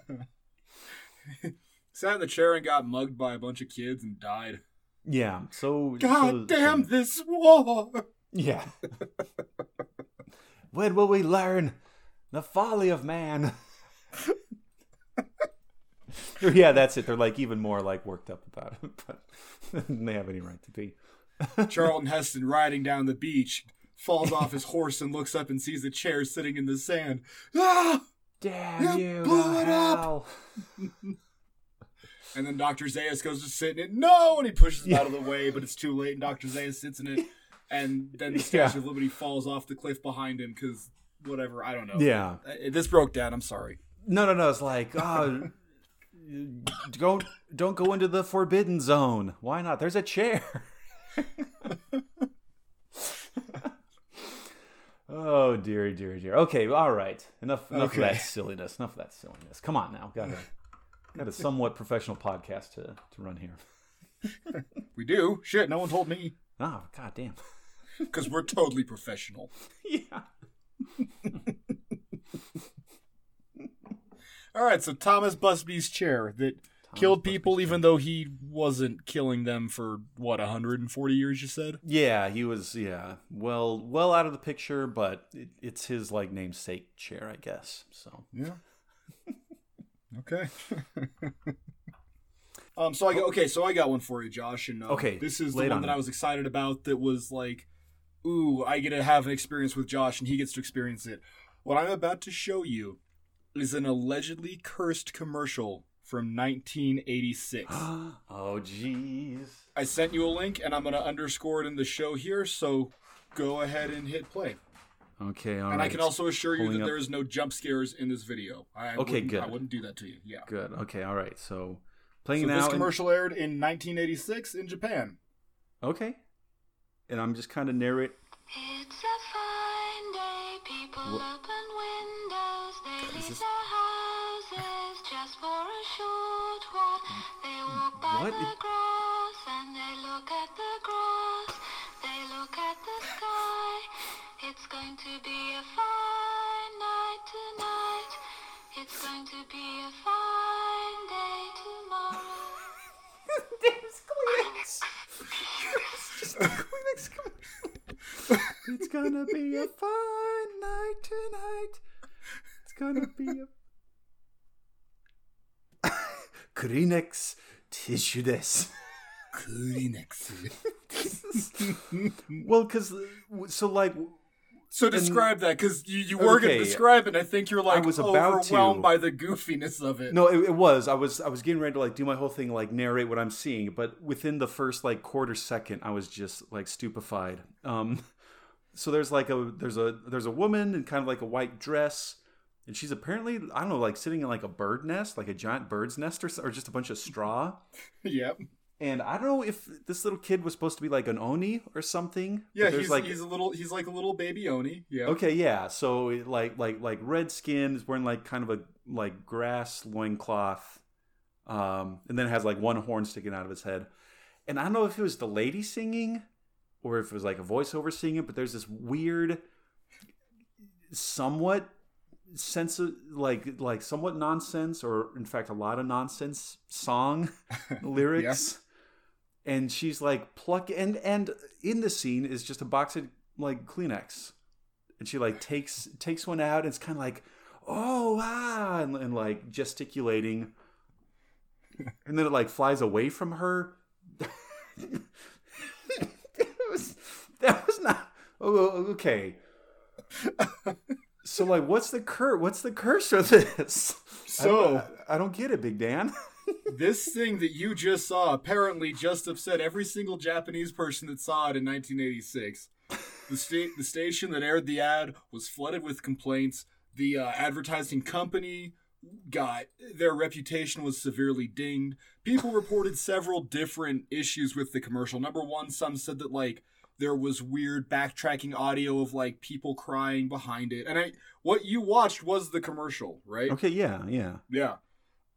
sat in the chair and got mugged by a bunch of kids and died. Yeah. So. God so- damn this war! Yeah. when will we learn the folly of man? yeah, that's it. They're like even more like worked up about it, but they have any right to be. Charlton Heston riding down the beach falls off his horse and looks up and sees the chair sitting in the sand. Ah! Damn You you! blew it up! And then Dr. Zaius goes to sit in it. No! And he pushes it out of the way, but it's too late. And Dr. Zaius sits in it. And then the Statue Yeah. of Liberty falls off the cliff behind him because whatever. I don't know. Yeah. Uh, This broke down. I'm sorry. No, no, no. It's like, oh, don't don't go into the forbidden zone. Why not? There's a chair. Oh dearie, dearie, dear. Okay, all right. Enough, enough Okay. of that silliness. Enough of that silliness. Come on now. Got a got a somewhat professional podcast to to run here. We do. Shit, no one told me. Ah, oh, god damn. Because we're totally professional. yeah. All right, so Thomas Busby's chair that killed people even though he wasn't killing them for, what, 140 years, you said? Yeah, he was. Yeah, well, well out of the picture, but it, it's his like namesake chair, I guess. So Yeah. Okay. um. So I got okay. So I got one for you, Josh. And uh, Okay, this is the one on that. I was excited about. That was like, ooh, I get to have an experience with Josh, and he gets to experience it. What I'm about to show you is an allegedly cursed commercial from 1986. oh, jeez. I sent you a link, and I'm gonna underscore it in the show here. So go ahead and hit play. Okay, all and right. I can also assure you Pulling that up- there is no jump scares in this video. I Okay, wouldn't, good. I wouldn't do that to you. Yeah. Good. Okay, all right. So playing So now. this and- commercial aired in 1986 in Japan. okay. And I'm just kind of narrate. It's a What? the grass and they look at the grass, they look at the sky. It's going to be a fine night tonight. It's going to be a fine day tomorrow. It's gonna be a fine night tonight. It's gonna be a Kleenex tissue this. Well, because so like So describe that because you, you were gonna describe it. and I think you're like I was about overwhelmed to. by the goofiness of it. no, it, it was. I was I was getting ready to like do my whole thing, like narrate what I'm seeing, but within the first like quarter second, I was just like stupefied. Um, so there's like a there's a there's a woman in kind of like a white dress, and she's apparently I don't know like sitting in like a bird nest, like a giant bird's nest, or, or just a bunch of straw. Yep. And I don't know if this little kid was supposed to be like an oni or something. Yeah, he's like he's a little he's like a little baby oni. Yeah. Okay, yeah. So like like like red skin is wearing like kind of a like grass loincloth. Um and then has like one horn sticking out of his head. And I don't know if it was the lady singing or if it was like a voiceover singing, but there's this weird somewhat sense of like like somewhat nonsense or in fact a lot of nonsense song lyrics. And she's like pluck and and in the scene is just a box of like kleenex. And she like takes takes one out and it's kind of like oh wow and, and like gesticulating. And then it like flies away from her. That was that was not oh okay so like what's the cur what's the curse of this So- I, I don't get it big dan this thing that you just saw apparently just upset every single Japanese person that saw it in 1986. The state, the station that aired the ad was flooded with complaints. The uh, advertising company got their reputation was severely dinged. People reported several different issues with the commercial. Number one, some said that like there was weird backtracking audio of like people crying behind it. And I, what you watched was the commercial, right? okay yeah yeah Yeah.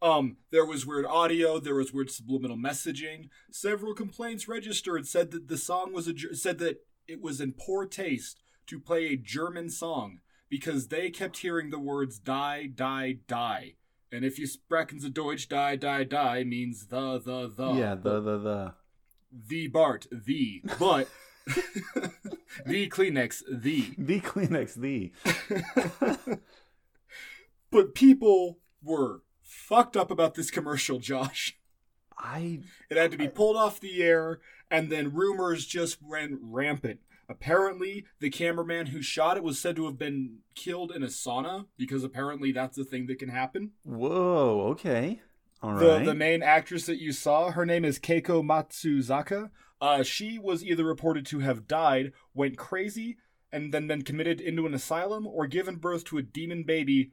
Um, there was weird audio. There was weird subliminal messaging. Several complaints registered said that the song was a said that it was in poor taste to play a German song because they kept hearing the words "die, die, die," and if you sprechen the Deutsch "die, die, die" means the, the, the. yeah the the the the Bart, the, but the Kleenex, the. the kleenex the But people were fucked up about this commercial, Josh. i It had to be pulled off the air, and then rumors just ran rampant. Apparently, the cameraman who shot it was said to have been killed in a sauna because apparently that's a thing that can happen. whoa okay all The right the main actress that you saw, her name is Keiko Matsuzaka. Uh, she was either reported to have died, went crazy, and then been committed into an asylum, or given birth to a demon baby,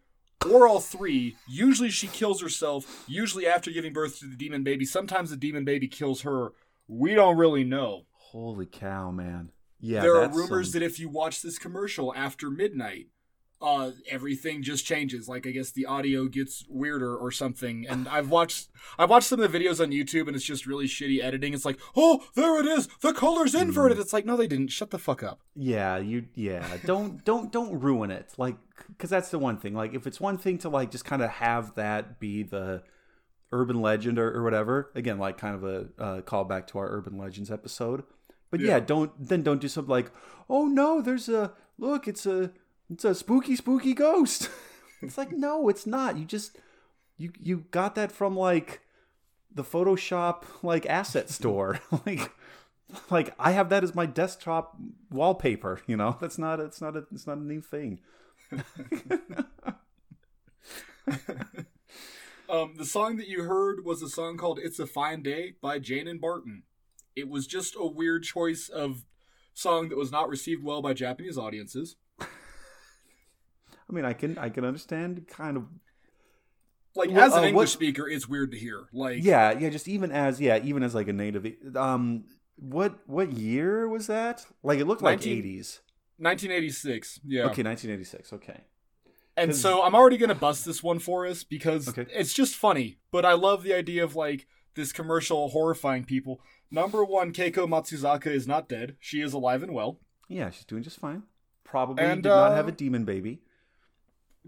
or all three. Usually, she kills herself. Usually, after giving birth to the demon baby. Sometimes the demon baby kills her. We don't really know. holy cow man yeah there are rumors some- that if you watch this commercial after midnight, uh, everything just changes. Like I guess the audio gets weirder or something. And I've watched I've watched some of the videos on YouTube, and it's just really shitty editing. It's like, oh, there it is, the color's inverted. Hmm. It's like, no, they didn't. Shut the fuck up. yeah you yeah don't don't don't ruin it like because that's the one thing like if it's one thing to like just kind of have that be the urban legend or, or whatever again like kind of a uh, callback to our urban legends episode but yeah. Yeah. don't then don't do something like oh no there's a look it's a it's a spooky spooky ghost it's like no it's not you just you you got that from like the Photoshop like asset store. like like I have that as my desktop wallpaper, you know? That's not it's not a it's not a new thing. Um, the song that you heard was a song called "It's a Fine Day" by Jane and Barton. It was just a weird choice of song that was not received well by Japanese audiences. I mean, I can I can understand kind of Like Well, as an uh, English what- speaker, it's weird to hear. Like yeah, yeah, just even as yeah, even as like a native um what what year was that? Like it looked like 80s. 1986. Yeah. Okay, 1986. Okay. And so I'm already gonna bust this one for us because Okay. it's just funny. But I love the idea of like this commercial horrifying people. Number one, Keiko Matsuzaka is not dead. She is alive and well. Yeah, she's doing just fine. Probably And, did not uh, have a demon baby.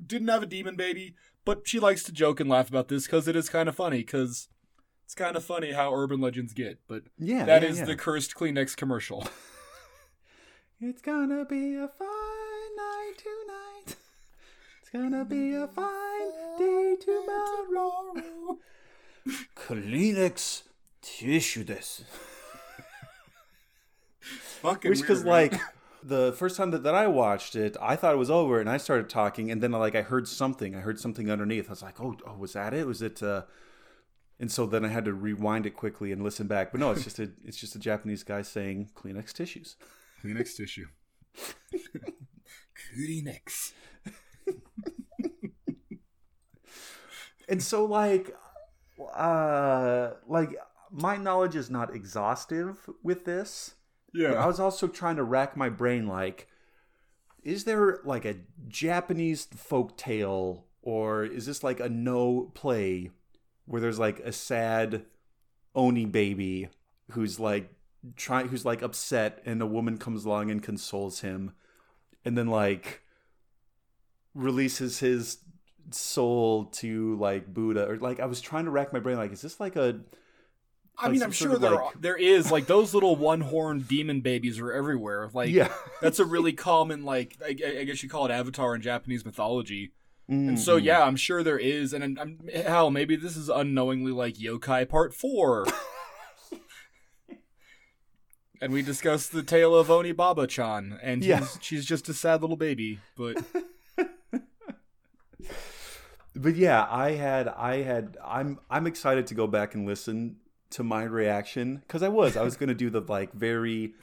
Didn't have a demon baby, but she likes to joke and laugh about this because it is kind of funny. Because it's kind of funny how urban legends get. But Yeah, that yeah, is yeah. the cursed Kleenex commercial. It's gonna be a fine night tonight. It's gonna be a fine day tomorrow. Kleenex tissue this. Fucking Which, because like the first time that, that I watched it, I thought it was over, and I started talking, and then like I heard something. I heard something underneath. I was like, oh, oh, was that it? Was it? uh And so then I had to rewind it quickly and listen back. But no, it's just a it's just a Japanese guy saying Kleenex tissues. Kleenex tissue. Kleenex. and so like uh like my knowledge is not exhaustive with this but i was also trying to rack my brain like is there like a japanese folk tale or is this like a Noh play where there's like a sad oni baby who's like trying who's like upset and a woman comes along and consoles him and then like releases his soul to like Buddha? Or like I was trying to rack my brain like is this like a I like mean, I'm sure there like- are, there is like those little one horned demon babies are everywhere. Like yeah that's a really common like I, I guess you call it avatar in Japanese mythology. And so Mhm. yeah, I'm sure there is, and I'm, I'm hell maybe this is unknowingly like yokai part four. and we discussed the tale of Oni Baba Chan, and Yeah. she's, she's just a sad little baby. But but yeah I had I had I'm I'm excited to go back and listen to my reaction cuz I was I was to do the like very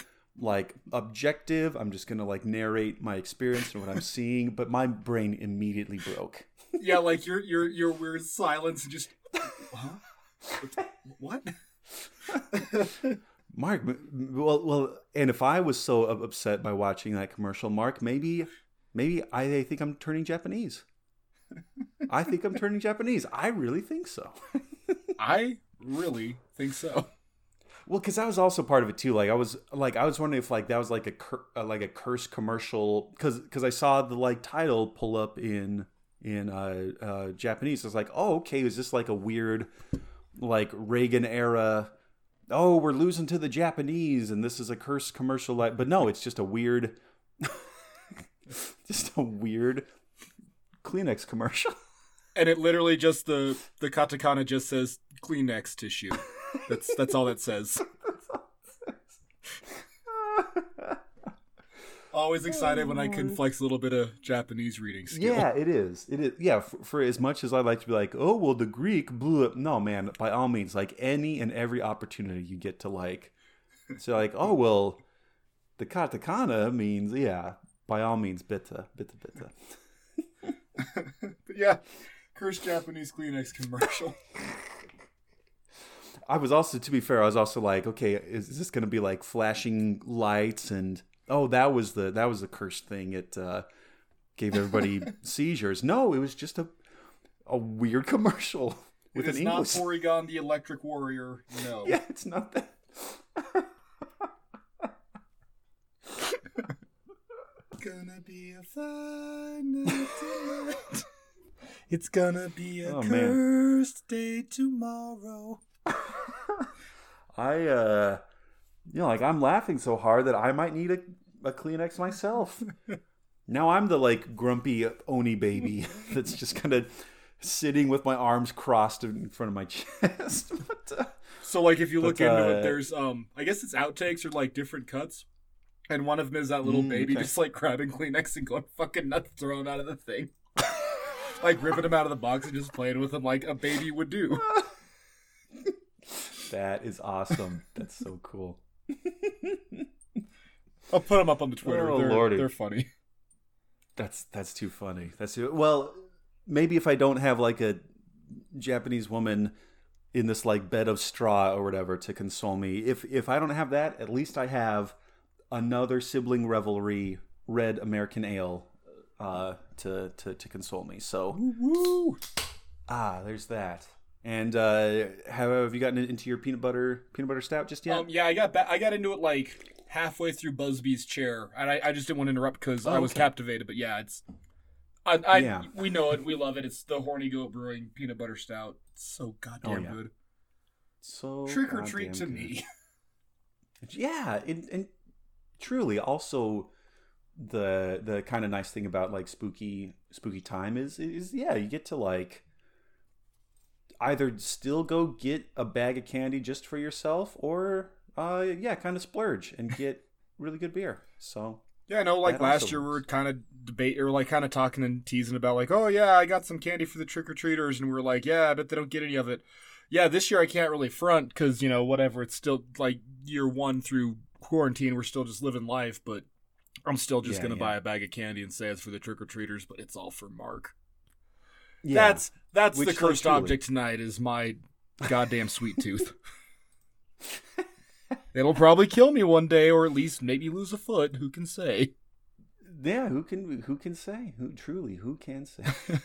like objective I'm just to like narrate my experience and what I'm seeing but my brain immediately broke yeah, like your your your weird silence and just huh? what? Mark, well, well, and if I was so upset by watching that commercial, Mark, maybe, maybe I think I'm turning Japanese. I think I'm turning Japanese. I really think so. I really think so. Well, because that was also part of it too. Like I was, like I was wondering if like that was like a cur- uh, like a curse commercial because because I saw the like title pull up in in uh, uh Japanese. I was like, oh, okay, is this like a weird like Reagan era? Oh, we're losing to the Japanese, and this is a curse commercial. Like, but no, it's just a weird, just a weird Kleenex commercial. And it literally just the the katakana just says Kleenex tissue. That's that's all it says. Always excited when I oh, can flex a little bit of Japanese reading skill. Yeah, it is. It is. Yeah, for, for as much as I'd like to be like, oh well, the Greek blew up. No, man. By all means, like any and every opportunity you get to like, so like, oh well, the katakana means yeah. By all means, bitte, bitte. But yeah. Cursed Japanese Kleenex commercial. I was also, to be fair, I was also like, okay, is, is this going to be like flashing lights and oh, that was the that was the cursed thing. It uh, gave everybody seizures. No, it was just a a weird commercial It with is an not English. Porygon the Electric Warrior. No. Yeah, it's not that. Gonna be a fine night. It's gonna be a Oh, man. cursed day tomorrow. I uh you know, like I'm laughing so hard that I might need a, a Kleenex myself. now I'm the like grumpy Oni baby that's just kind of sitting with my arms crossed in front of my chest. but, uh, So like if you look But, into uh, it, there's um I guess it's outtakes or like different cuts. And one of them is that little Mm, baby okay. just like grabbing Kleenex and going fucking nuts throwing out of the thing. like ripping him out of the box and just playing with him like a baby would do. that is awesome. That's so cool. I'll put them up on the Twitter. Oh, they're, Lordy. they're funny. That's that's too funny. That's too, well, maybe if I don't have like a Japanese woman in this like bed of straw or whatever to console me. If if I don't have that, at least I have another sibling revelry red American ale uh, to, to to console me. So Woo! ah, there's that. And uh, have, have you gotten into your peanut butter peanut butter stout just yet? Um, yeah, I got ba- I got into it like halfway through Busby's chair, and I, I just didn't want to interrupt because I Oh, was okay. captivated. But yeah, it's I, I Yeah. we know it, we love it. It's the Horny Goat Brewing peanut butter stout. It's so goddamn Oh, yeah. good. so Trick or treat to good. me. Yeah, and, and truly, also the the kind of nice thing about like spooky spooky time is is yeah, you get to like either still go get a bag of candy just for yourself, or uh yeah, kind of splurge and get really good beer. So Yeah, no, like last also year we were kind of debate or like kind of talking and teasing about like, oh yeah, I got some candy for the trick or treaters, and we are like, yeah, I bet they don't get any of it. Yeah, this year I can't really front because you know whatever. It's still like year one through quarantine. We're still just living life, but I'm still just Yeah, gonna yeah. buy a bag of candy and say it's for the trick or treaters, but it's all for Mark. Yeah, That's that's Which, the cursed truly- object tonight. Is my goddamn sweet tooth. It'll probably kill me one day, or at least maybe lose a foot. Who can say? yeah. Who can who can say? Who truly who can say?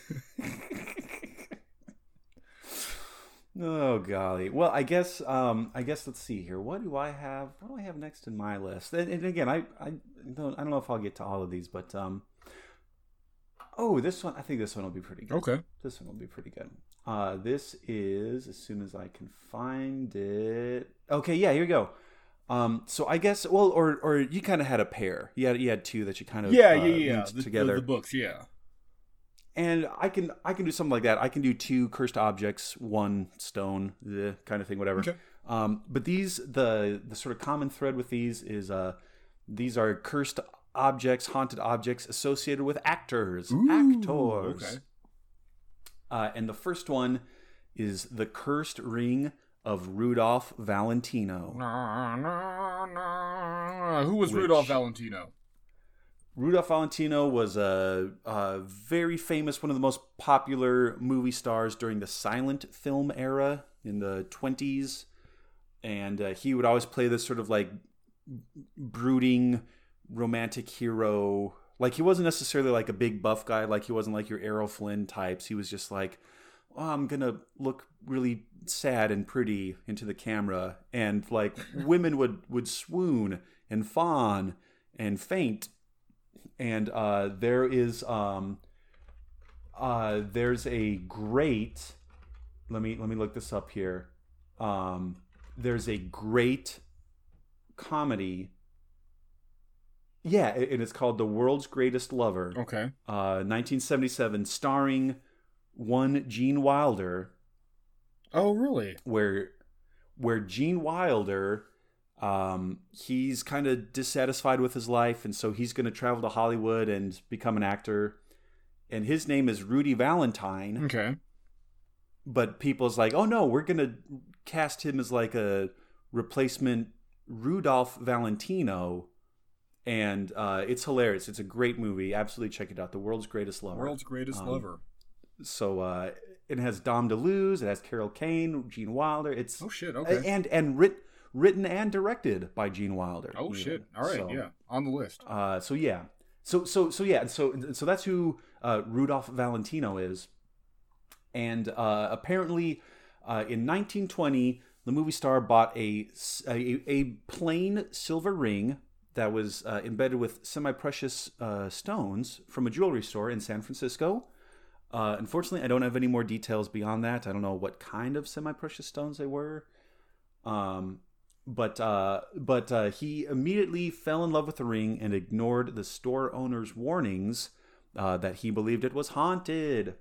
Oh golly. Well, I guess um I guess let's see here. What do I have? What do I have next in my list? And, and again, I I don't I don't know if I'll get to all of these, but um Oh, this one I think this one will be pretty good. Okay. This one will be pretty good. Uh this is as soon as I can find it. Okay, yeah, here we go. Um so I guess well or or you kind of had a pair. You had you had two that you kind of Yeah, uh, yeah, yeah. The, the- together the books, yeah. and I can I can do something like that. I can do two cursed objects, one stone, the kind of thing, whatever. Okay. Um, but these the the sort of common thread with these is uh these are cursed objects, haunted objects associated with actors, actors. okay. Uh, and the first one is the cursed ring of Rudolph Valentino. Who was Which- Rudolph Valentino? Rudolph Valentino was a, a very famous, one of the most popular movie stars during the silent film era in the 20s. And uh, he would always play this sort of like brooding romantic hero. Like he wasn't necessarily like a big buff guy, like he wasn't like your Errol Flynn types. He was just like, oh, I'm gonna look really sad and pretty into the camera, and like women would would swoon and fawn and faint and uh, there is um, uh, there's a great let me let me look this up here um, there's a great comedy yeah and it's called the world's greatest lover Okay. uh, 1977 starring one gene wilder Oh, really? where where Gene Wilder um, he's kind of dissatisfied with his life and so he's going to travel to Hollywood and become an actor and his name is Rudy Valentine Okay. but people's like oh no we're going to cast him as like a replacement Rudolph Valentino and uh, it's hilarious it's a great movie absolutely check it out the world's greatest lover World's greatest Um, lover. so uh, it has Dom DeLuise, it has Carol Kane, Gene Wilder. It's Oh shit. Okay. and and writ, written and directed by Gene Wilder. oh even. shit. All right. So, yeah. On the list. Uh, so yeah. So so so yeah. So so that's who uh, Rudolph Valentino is, and uh, apparently uh, in 1920 the movie star bought a a plain silver ring that was uh, embedded with semi-precious uh, stones from a jewelry store in San Francisco. Uh, unfortunately, I don't have any more details beyond that. I don't know what kind of semi-precious stones they were. Um, but uh, but uh, he immediately fell in love with the ring and ignored the store owner's warnings uh, that he believed it was haunted.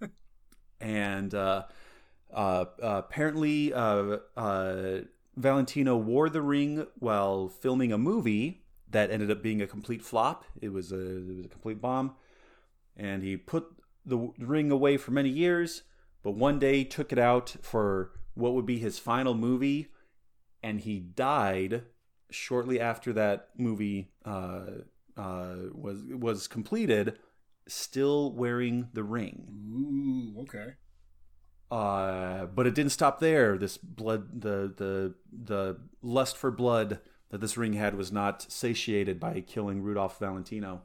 and uh, uh, apparently uh, uh, Valentino wore the ring while filming a movie that ended up being a complete flop. It was a it was a complete bomb, and he put the ring away for many years. But one day took it out for what would be his final movie, and he died shortly after that movie uh, uh, was was completed, still wearing the ring. Ooh, okay. Uh, but it didn't stop there. This blood, the the the lust for blood that this ring had was not satiated by killing Rudolph Valentino.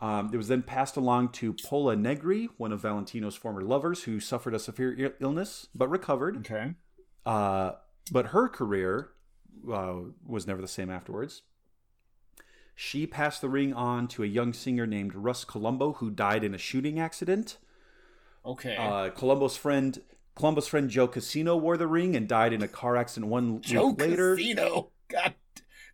Um, it was then passed along to Pola Negri, one of Valentino's former lovers, who suffered a severe illness but recovered. Okay. Uh, but her career uh, was never the same afterwards. She passed the ring on to a young singer named Russ Columbo, who died in a shooting accident. Okay. Uh, Columbo's friend, Columbo's friend Joe Casino wore the ring and died in a car accident one Joe week later. Casino. God,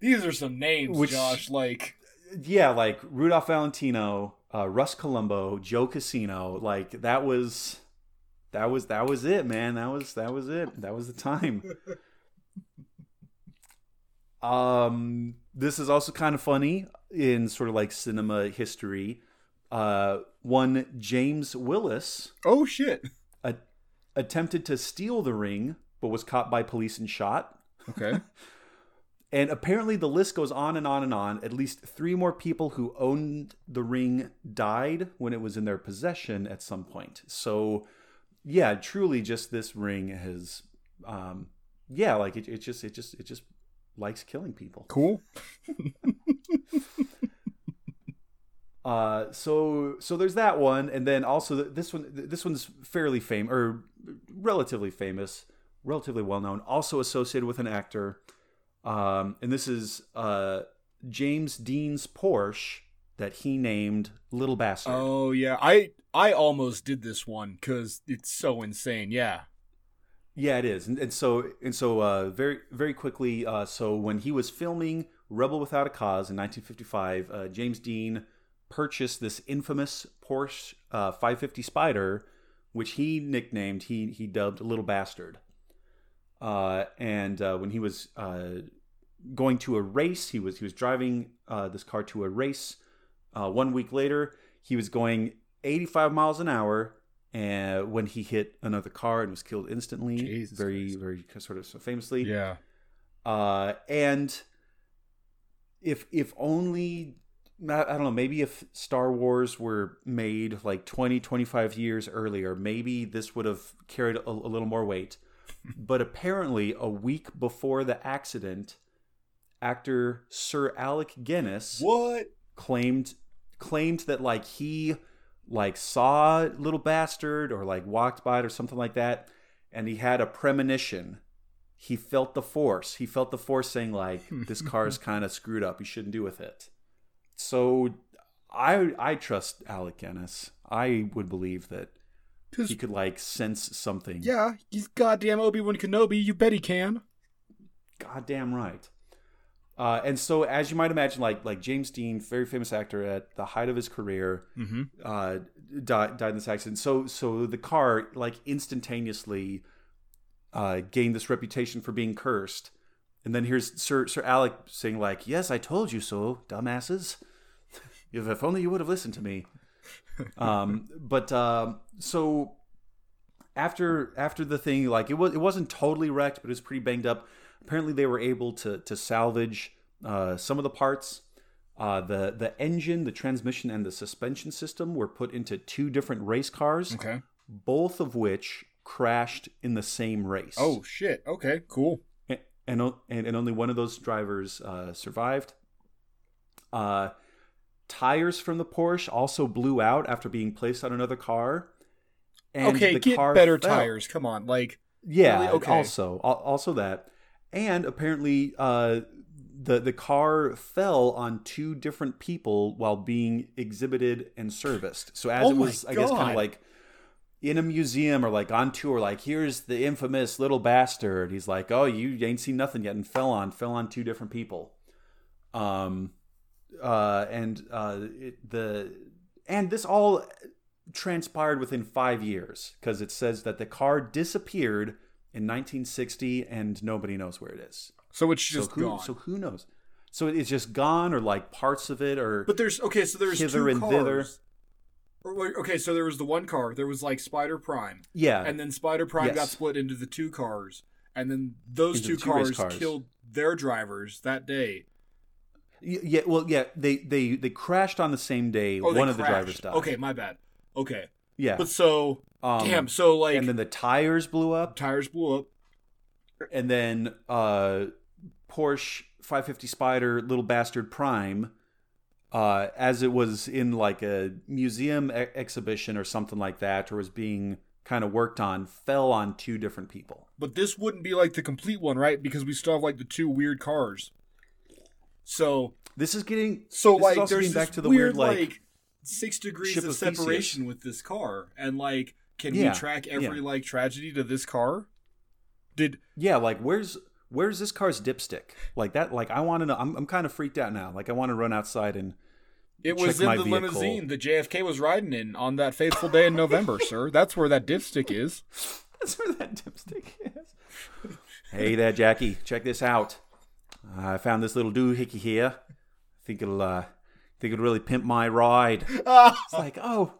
these are some names, Which- Josh. Like, Yeah, like Rudolph Valentino, uh, Russ Colombo, Joe Casino. Like that was, that was that was it, man. That was that was it. That was the time. um, this is also kind of funny in sort of like cinema history. Uh, one James Willis oh shit. a- attempted to steal the ring, but was caught by police and shot. Okay. And apparently, the list goes on and on and on. At least three more people who owned the ring died when it was in their possession at some point. So, yeah, truly, just this ring has, um, yeah, like it, it just, it just, it just likes killing people. cool. Uh, so so there's that one, and then also th- this one. This one's fairly famous or relatively famous, relatively well known. Also associated with an actor, um, and this is uh, James Dean's Porsche that he named Little Bastard. Oh yeah, I I almost did this one because it's so insane. Yeah. Yeah, it is, and, and so and so uh, very very quickly. Uh, so when he was filming Rebel Without a Cause in 1955, uh, James Dean purchased this infamous Porsche uh, 550 Spider, which he nicknamed he he dubbed Little Bastard. Uh, and uh, when he was uh, going to a race, he was he was driving uh, this car to a race. Uh, one week later, he was going 85 miles an hour and when he hit another car and was killed instantly Jesus very Christ. very sort of so famously Yeah. uh and if if only I I don't know maybe if Star Wars were made like 20 25 years earlier maybe this would have carried a, a little more weight. But apparently a week before the accident actor Sir Alec Guinness What? claimed claimed that like he like saw little bastard or like walked by it or something like that and he had a premonition. He felt the force. He felt the force saying like this car is kind of screwed up. You shouldn't do with it so i i trust alec guinness i would believe that he could like sense something yeah, he's goddamn Obi Wan Kenobi. You bet he can. goddamn right uh, and so as you might imagine like like james dean very famous actor at the height of his career Mm-hmm. uh, died, died in this accident. So so the car like instantaneously uh, gained this reputation for being cursed. And then here's Sir Sir Alec saying like, "Yes, I told you so, dumbasses. If, if only you would have listened to me." um, but um so after after the thing, like it was it wasn't totally wrecked, but it was pretty banged up. Apparently, they were able to to salvage uh, some of the parts. Uh, the the engine, the transmission, and the suspension system were put into two different race cars, Okay. both of which crashed in the same race. Oh shit. Okay. Cool. And o- and, and only one of those drivers uh, survived. Uh, tires from the Porsche also blew out after being placed on another car. And okay. the Get car better fell. tires. Come on. Like. Yeah, Really? Okay. also also that, and apparently uh, the the car fell on two different people while being exhibited and serviced. So as Oh it was, I guess, kind of like in a museum or like on tour, like here's the infamous little bastard. He's like, oh, you ain't seen nothing yet, and fell on fell on two different people. Um, uh, and uh, it, the and this all transpired within five years because it says that the car disappeared in 1960 and nobody knows where it is. So it's just so who, gone. So who knows? So it's just gone, or like parts of it, or but there's okay. So there's hither two and cars. thither. Okay, so there was the one car. There was like Spider Prime, yeah, and then Spider Prime got split into the two cars, and then those two two cars, cars. killed their drivers that day. Yeah. Well, yeah, they they they crashed on the same day. Oh, One of the drivers died. Okay, my bad. Okay, yeah, but so um, damn. So like and then the tires blew up, tires blew up. and then uh, Porsche 550 Spider Little Bastard Prime, uh, as it was in like a museum e- exhibition or something like that, or was being kind of worked on, fell on two different people. But this wouldn't be like the complete one, right? Because we still have like the two weird cars. So This is getting so is like also there's back to the weird, weird like, six degrees of of separation with this car, and like can Yeah, we track every yeah. like tragedy to this car? Did yeah, like where's where's this car's dipstick? Like that, like I want to know. I'm I'm kind of freaked out now. Like I want to run outside and It was in the vehicle. limousine that JFK was riding in on that fateful day in November, sir. That's where that dipstick is. That's where that dipstick is. hey there, Jackie. Check this out. I found this little doohickey here. I think it'll, uh, think it'll really pimp my ride. It's like, oh,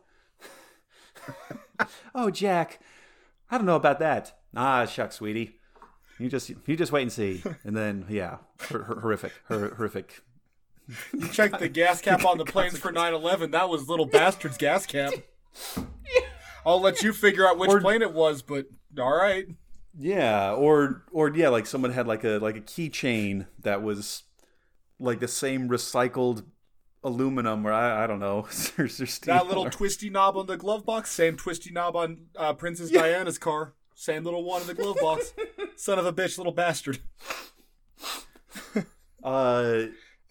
oh, Jack. I don't know about that. Ah, shucks, sweetie. You just, you just wait and see. And then, yeah, hor- hor- horrific, hor- horrific. You checked the gas cap on the planes for 9/11. That was little bastard's gas cap. I'll let you figure out which Or- plane it was, but all right. Yeah, or or yeah, like someone had like a like a keychain that was like the same recycled aluminum, or I, I don't know, or, or steel. That little or- twisty knob on the glove box, same twisty knob on uh, Princess Diana's car. Same little one in the glove box. Son of a bitch, little bastard. uh,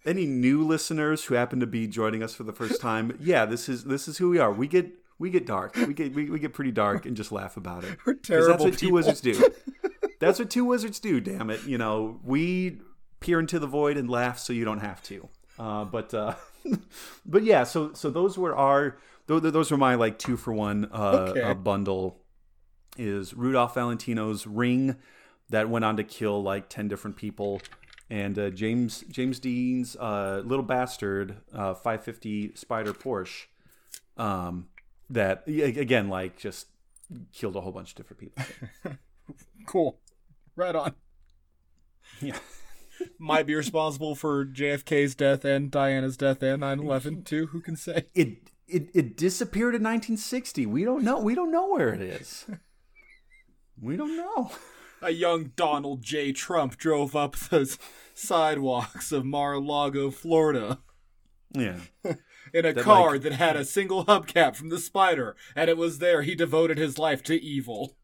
any new listeners who happen to be joining us for the first time, yeah, this is this is who we are. We get we get dark. We get we, we get pretty dark and just laugh about it. We're terrible That's what two wizards do. That's what two wizards do. Damn it! You know, we peer into the void and laugh so you don't have to. Uh, but uh, but yeah, so so those were our those, those were my like two for one uh, Okay. uh, bundle. Is Rudolph Valentino's ring that went on to kill like ten different people, and uh, James James Dean's uh, little bastard uh, 550 Spider Porsche. Um, that again like just killed a whole bunch of different people. Cool. Right on. Yeah. Might be responsible for JFK's death and Diana's death and 9/11 too. Who can say? It it it disappeared in 1960. We don't know. We don't know where it is. We don't know. A young Donald J. Trump drove up the sidewalks of Mar-a-Lago, Florida, Yeah. in a That, car like- that had a single hubcap from the Spider, and it was there he devoted his life to evil.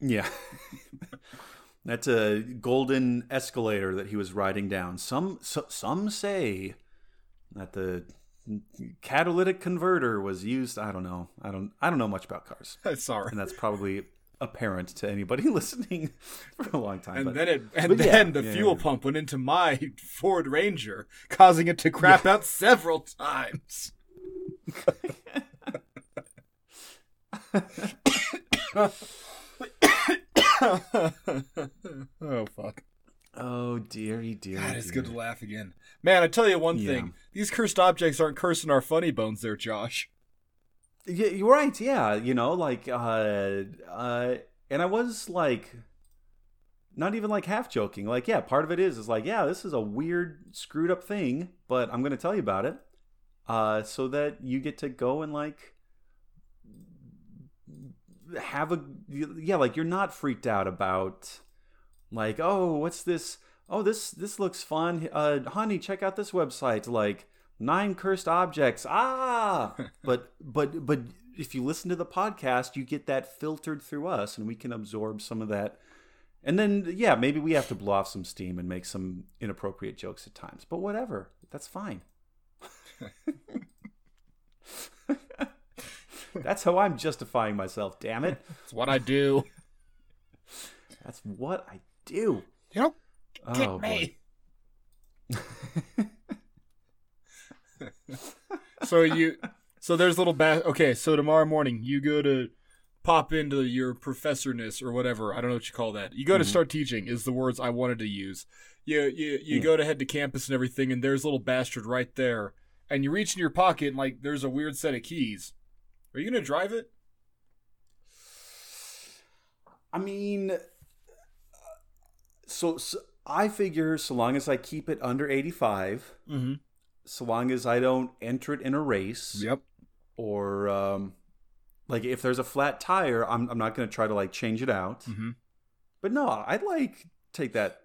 Yeah. That's a golden escalator that he was riding down. Some so, some say that the catalytic converter was used. I don't know. I don't. I don't know much about cars, Sorry. and that's probably apparent to anybody listening for a long time. And but- then it, and but yeah, then the yeah, fuel yeah. pump went into my Ford Ranger, causing it to crap out several times. oh fuck! oh dearie, dear. God, it's dear. good to laugh again, man. I tell you one thing: these cursed objects aren't cursing our funny bones, there, Josh. Yeah, you're right. Yeah, you know, like, uh, uh, and I was like, not even like half joking. Like, yeah, part of it is is like, yeah, this is a weird, screwed up thing, but I'm gonna tell you about it, uh, so that you get to go and like have a yeah, like you're not freaked out about like, oh, what's this? Oh, this this looks fun. Uh, honey, check out this website. Like nine cursed objects. Ah, but but but if you listen to the podcast, you get that filtered through us, and we can absorb some of that. And then yeah, maybe we have to blow off some steam and make some inappropriate jokes at times. But whatever, that's fine. That's how I'm justifying myself. Damn it. It's what I do. That's what I do. You know, get oh, me. so you, So there's little ba- Okay, so tomorrow morning you go to pop into your professorness or whatever. I don't know what you call that. You go to Mhm. start teaching is the words I wanted to use. You you you Yeah. go to head to campus and everything, and there's a little bastard right there, and you reach in your pocket and like there's a weird set of keys. Are you gonna drive it? I mean, so, so I figure so long as I keep it under 85, Mm-hmm. So long as I don't enter it in a race, Yep. or um, like if there's a flat tire, I'm, I'm not going to try to like change it out. Mm-hmm. But no, I'd like take that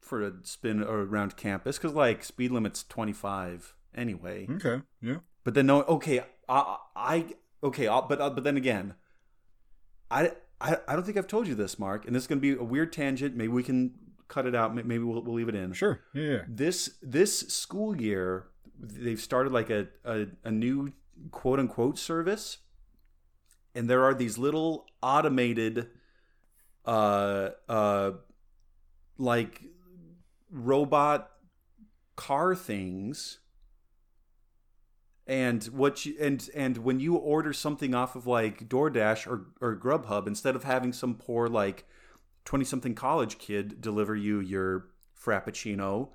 for a spin around campus because like speed limit's 25 anyway. Okay. Yeah. But then no, okay, I, I okay, I'll, but uh, but then again, I, I I don't think I've told you this, Mark, and this is going to be a weird tangent. Maybe we can cut it out. Maybe we'll, we'll leave it in. Sure. Yeah. This this school year, they've started like a, a a new quote unquote service, and there are these little automated, uh uh, like robot car things. And what you and and when you order something off of like DoorDash or or Grubhub instead of having some poor like 20 something college kid deliver you your frappuccino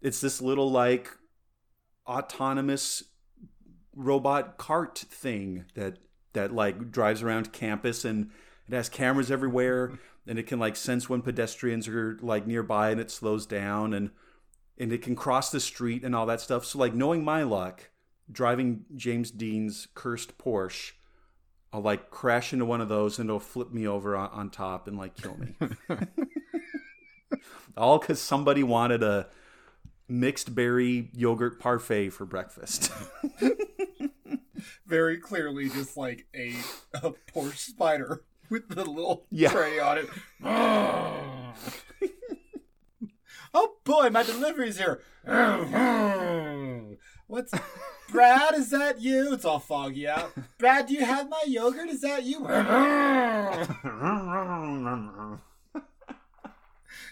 it's this little like autonomous robot cart thing that that like drives around campus and it has cameras everywhere and it can like sense when pedestrians are like nearby and it slows down and and it can cross the street and all that stuff so like knowing my luck driving James Dean's cursed Porsche, I'll like crash into one of those and it'll flip me over on, on top and like kill me. All because somebody wanted a mixed berry yogurt parfait for breakfast. Very clearly, just like a a poor spider with the little Yeah. tray on it. oh boy, my delivery's here. What's Brad? Is that you? It's all foggy out. Brad, do you have my yogurt? Is that you?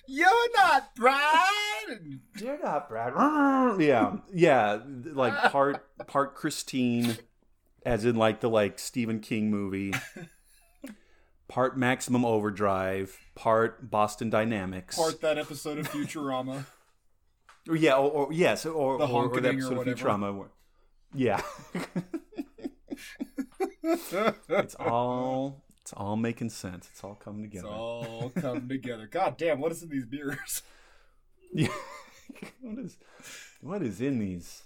You're not Brad. You're not Brad. yeah, yeah, like part part Christine, as in like the like Stephen King movie. Part Maximum Overdrive, part Boston Dynamics. Part that episode of Futurama. Or, yeah, or, or yes, or, The or, or honketing that or episode of whatever. Futurama. Yeah, it's all it's all making sense. It's all coming together. It's all coming together. God damn, what is in these beers? Yeah. what is what is in these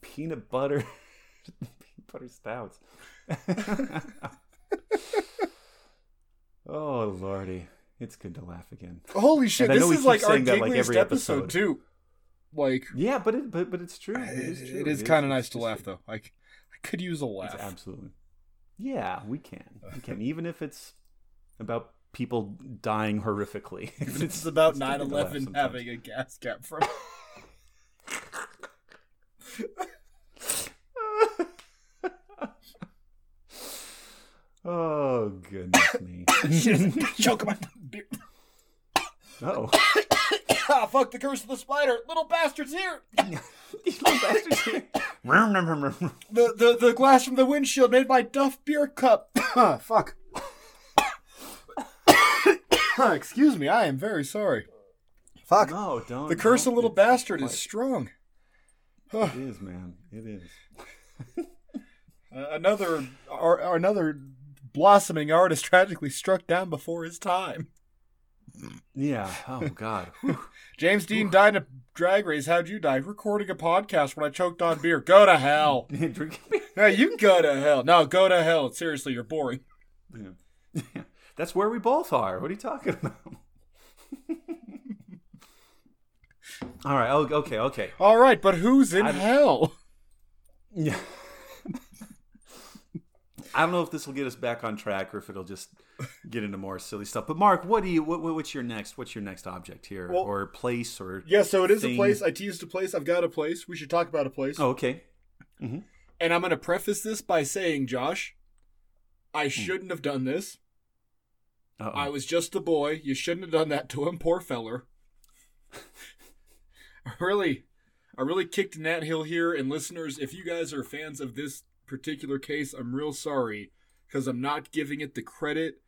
peanut butter peanut butter stouts? oh lordy, it's good to laugh again. Holy shit, I know this is like our saying that, like, every episode, episode. too. Like, Yeah, but it but but it's true. It is true. it is kind of nice to laugh though. Like, I could use a It's laugh. absolutely. Yeah, we can. We can, even if it's about people dying horrifically. Is about it's to laugh 9/11 having a gas cap from. Oh goodness me! Choke my beer. Oh, ah, fuck the curse of the spider. Little bastard's here. these little bastards here. The, the the glass from the windshield made my Duff beer cup. Fuck. Excuse me, I am very sorry. Fuck. No, don't. The curse of little bastard is strong. It is, man. It is. Uh, another ar- another blossoming artist tragically struck down before his time. Yeah. Oh God. James Dean died in a drag race. How'd you die? Recording a podcast when I choked on beer. Go to hell. Drinking beer. Hey, you go to hell. No, go to hell. Seriously, you're boring. Yeah. That's where we both are. What are you talking about? All right. Oh, okay. Okay. All right, but who's in I- hell? Yeah. I don't know if this will get us back on track or if it'll just get into more silly stuff. But Mark, what do you? What, what- what's your next? What's your next object here, Well- or place, or? Yeah, so it is Thing. a place. I teased a place. I've got a place. We should talk about a place. Oh, okay. Mm-hmm. And I'm going to preface this by saying, Josh, I hmm. shouldn't have done this. Uh-oh. I was just a boy. You shouldn't have done that to him, poor feller. I really, I really kicked Nat Hill here. And listeners, if you guys are fans of this particular case, I'm real sorry because I'm not giving it the credit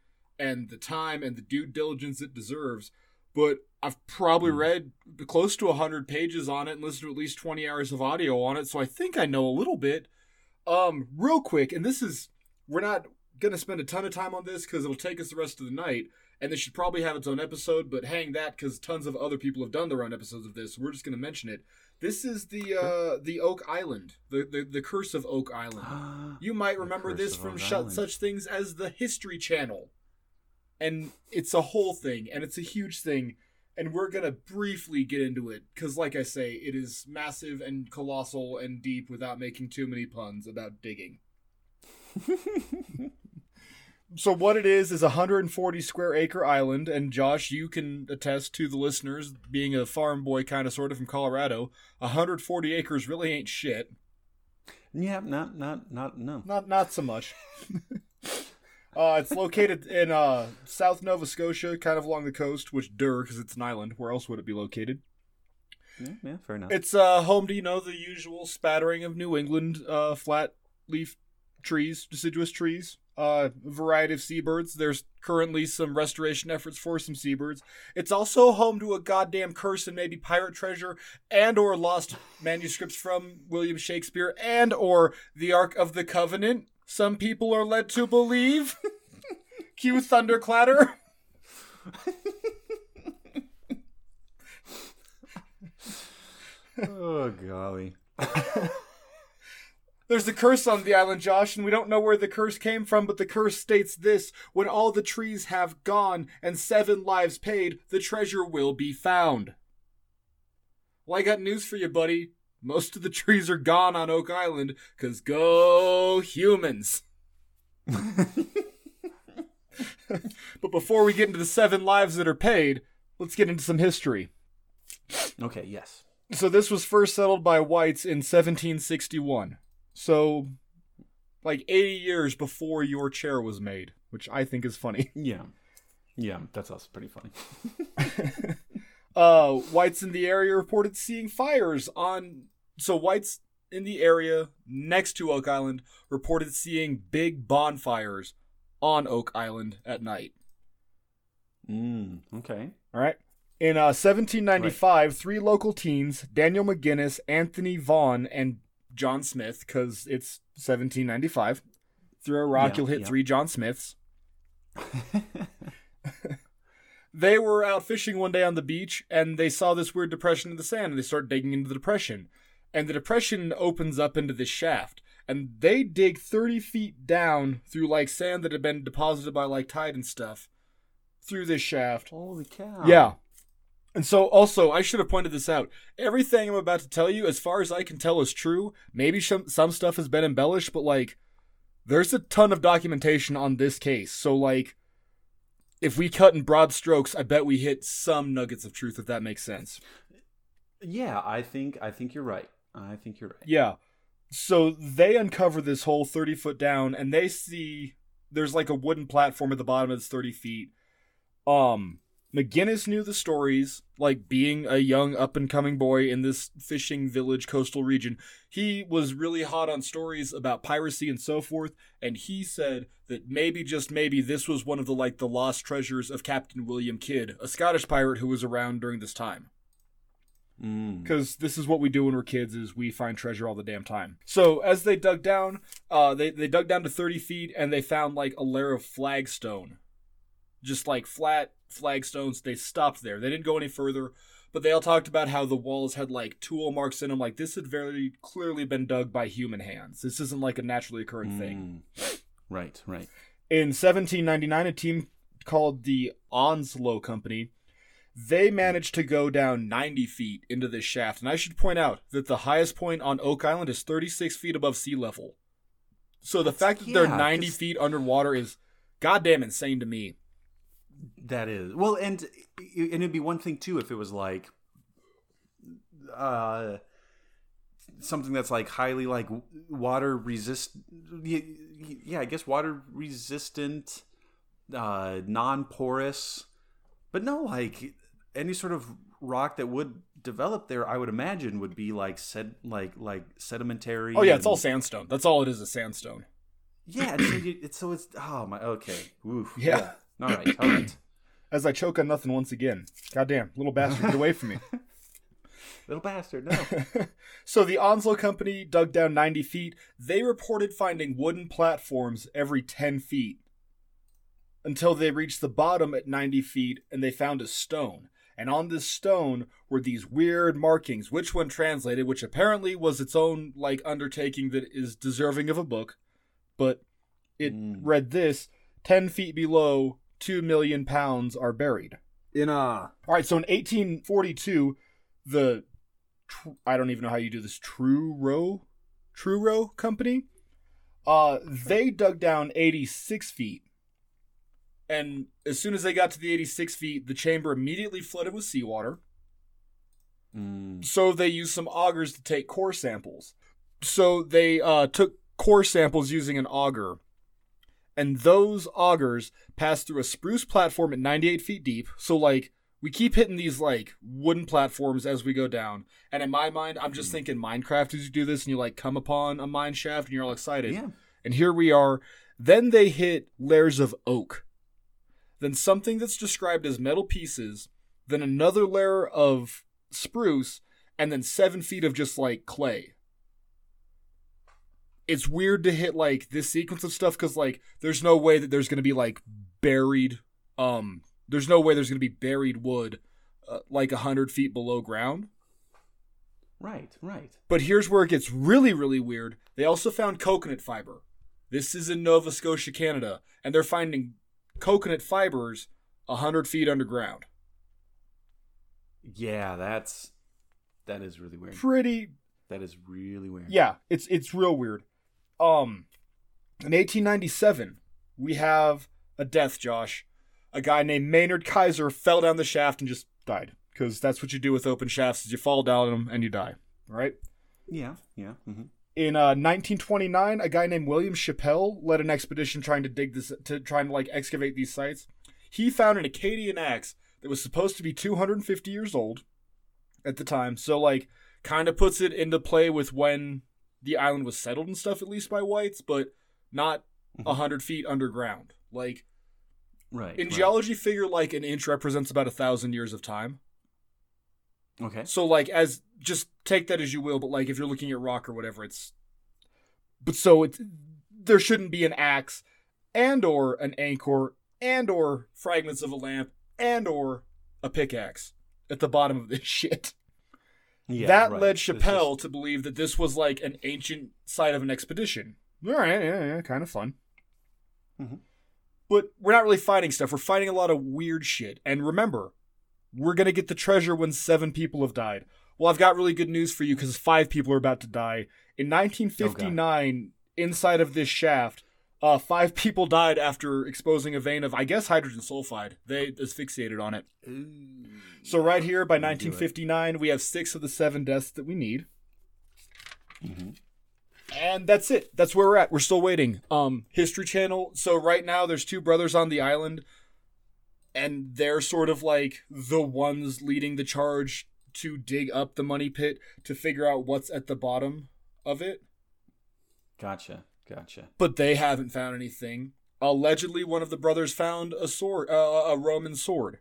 and the time and the due diligence it deserves. But I've probably Hmm. read close to 100 pages on it and listened to at least 20 hours of audio on it, so I think I know a little bit. Um, real quick, and this is, we're not going to spend a ton of time on this because it'll take us the rest of the night, and this should probably have its own episode, but hang that because tons of other people have done their own episodes of this. We're just going to mention it. This is the uh, the Oak Island, the, the the Curse of Oak Island. You might remember this from sh- such things as the History Channel. And it's a whole thing, and it's a huge thing, and we're going to briefly get into it, because, like I say, it is massive and colossal and deep without making too many puns about digging. so, what it is is a 140 square acre island, and Josh, you can attest to the listeners, being a farm boy kind of sort of from Colorado, 140 acres really ain't shit. yeah, not not not no. Not not so much. uh, it's located in uh, South Nova Scotia, kind of along the coast, which dur because it's an island. Where else would it be located? Yeah, yeah, fair enough. It's uh, home to you know the usual spattering of New England uh, flat leaf trees, deciduous trees. Uh, a variety of seabirds. There's currently some restoration efforts for some seabirds. It's also home to a goddamn curse and maybe pirate treasure and or lost manuscripts from William Shakespeare and or the Ark of the Covenant. Some people are led to believe. Cue thunderclatter. oh golly. There's a curse on the island, Josh, and we don't know where the curse came from, but the curse states this When all the trees have gone and seven lives paid, the treasure will be found. Well, I got news for you, buddy. Most of the trees are gone on Oak Island, because go humans. but before we get into the seven lives that are paid, let's get into some history. Okay, yes. So this was first settled by whites in 1761. So like 80 years before your chair was made, which I think is funny. Yeah. Yeah, that's also pretty funny. Uh whites in the area reported seeing fires on so whites in the area next to Oak Island reported seeing big bonfires on Oak Island at night. Mm, okay. All right. In uh, 1795, three local teens, Daniel McGinnis, Anthony Vaughan, and John Smith, because it's 1795, through a rock, Yeah, you'll hit yeah. three John Smiths. they were out fishing one day on the beach, and they saw this weird depression in the sand, and they start digging into the depression. And the depression opens up into this shaft. And they dig 30 feet down through like sand that had been deposited by like tide and stuff through this shaft. Holy cow. Yeah. And so, also, I should have pointed this out. Everything I'm about to tell you, as far as I can tell, is true. Maybe some, some stuff has been embellished, but, like, there's a ton of documentation on this case. So, like, if we cut in broad strokes, I bet we hit some nuggets of truth, if that makes sense. Yeah, I think I think you're right. I think you're right. Yeah. So they uncover this hole 30 foot down and they see there's like a wooden platform at the bottom that's 30 feet. Um, McGinnis knew the stories, like being a young up and coming boy in this fishing village coastal region. He was really hot on stories about piracy and so forth, and he said that maybe just maybe this was one of the like the lost treasures of Captain William Kidd, a Scottish pirate who was around during this time Mm. because this is what we do when we're kids is we find treasure all the damn time so as they dug down uh they, they dug down to 30 feet and they found like a layer of flagstone just like flat flagstones they stopped there they didn't go any further but they all talked about how the walls had like tool marks in them like this had very clearly been dug by human hands this isn't like a naturally occurring thing Mm. Right, right. in 1799 a team called the onslow company they managed to go down 90 feet into this shaft and i should point out that the highest point on oak island is 36 feet above sea level. So the That's- fact that they're yeah, 90 'cause- feet underwater is goddamn insane to me. That is. Well, and and it'd be one thing too if it was like, uh, something that's like highly like water resist. Yeah, I guess water resistant, uh, non porous, but no like any sort of rock that would develop there, I would imagine, would be like sed like like sedimentary. Oh yeah, it's all sandstone. That's all it is, is sandstone. Yeah, and so, you, it's so it's oh my okay. Oof. Yeah. All right. All right. As I choke on nothing once again. Goddamn, little bastard, get away from me. Little bastard. No. so the Onslow Company dug down 90 feet. They reported finding wooden platforms every 10 feet until they reached the bottom at 90 feet and they found a stone. And on this stone were these weird markings, which when translated, which apparently was its own like undertaking that is deserving of a book, but it Mm. read this 10 feet below 2 million pounds are buried. In a. All right, so in 1842, the tr- I don't even know how you do this Truro True Row Company, uh, they dug down 86 feet, and as soon as they got to the 86 feet, the chamber immediately flooded with seawater. Mm. So they used some augers to take core samples. So they uh, took core samples using an auger, and those augers passed through a spruce platform at 98 feet deep. So like we keep hitting these like wooden platforms as we go down, and in my mind, I'm just thinking Minecraft as you do this, and you like come upon a mine shaft, and you're all excited. Yeah. And here we are. Then they hit layers of oak. Then something that's described as metal pieces. Then another layer of spruce. And then seven feet of just like clay. It's weird to hit like this sequence of stuff because like there's no way that there's gonna be like buried. Um, there's no way there's gonna be buried wood uh, like a hundred feet below ground. Right. Right. But here's where it gets really, really weird. They also found coconut fiber. This is in Nova Scotia, Canada, and they're finding coconut fibers a hundred feet underground. Yeah. That's that is really weird. Pretty, That is really weird. yeah, it's it's real weird. Um, in 1897, we have a death. Josh, a guy named Maynard Kaiser fell down the shaft and just died because that's what you do with open shafts: is you fall down them and you die. Right. Yeah. Yeah. hmm in uh, 1929, a guy named William Chappell led an expedition trying to dig this to trying to like excavate these sites. He found an Acadian axe that was supposed to be 250 years old at the time. So like kind of puts it into play with when the island was settled and stuff at least by whites, but not a 100 feet underground. Like Right. in right. geology figure like an inch represents about a 1000 years of time. Okay. So like as just take that as you will, but like if you're looking at rock or whatever, it's but so it's there shouldn't be an axe and or an anchor and or fragments of a lamp and or a pickaxe at the bottom of this shit. Yeah. that right. led Chappell just- to believe that this was like an ancient site of an expedition. All right, yeah, yeah, kind of fun. Mhm. But we're not really fighting stuff. We're fighting a lot of weird shit. And remember, we're gonna get the treasure when seven people have died. Well, I've got really good news for you because five people are about to die. In 1959, inside of this shaft, uh, five people died after exposing a vein of, I guess, hydrogen sulfide. They asphyxiated on it. Ooh. So right here, by Gonna do it. 1959, we have six of the seven deaths that we need. Mhm. And that's it. That's where we're at. We're still waiting. Um, History Channel. So right now, there's two brothers on the island, and they're sort of like the ones leading the charge to dig up the money pit to figure out what's at the bottom of it. Gotcha. Gotcha. But they haven't found anything. Allegedly, one of the brothers found a sword, uh, a Roman sword.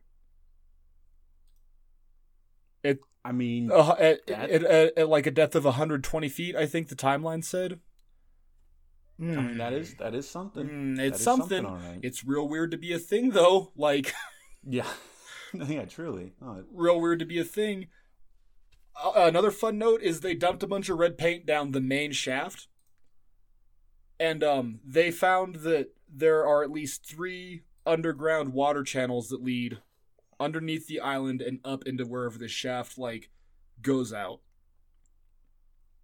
It I mean, uh, at, at, at like a depth of 120 feet, I think the timeline said. I mean, that is that is something. Mm, it's something. right. It's real weird to be a thing, though. Like, yeah. yeah. Truly. Oh, real weird to be a thing. Uh, another fun note is they dumped a bunch of red paint down the main shaft, and um, they found that there are at least three underground water channels that lead underneath the island and up into wherever the shaft like goes out.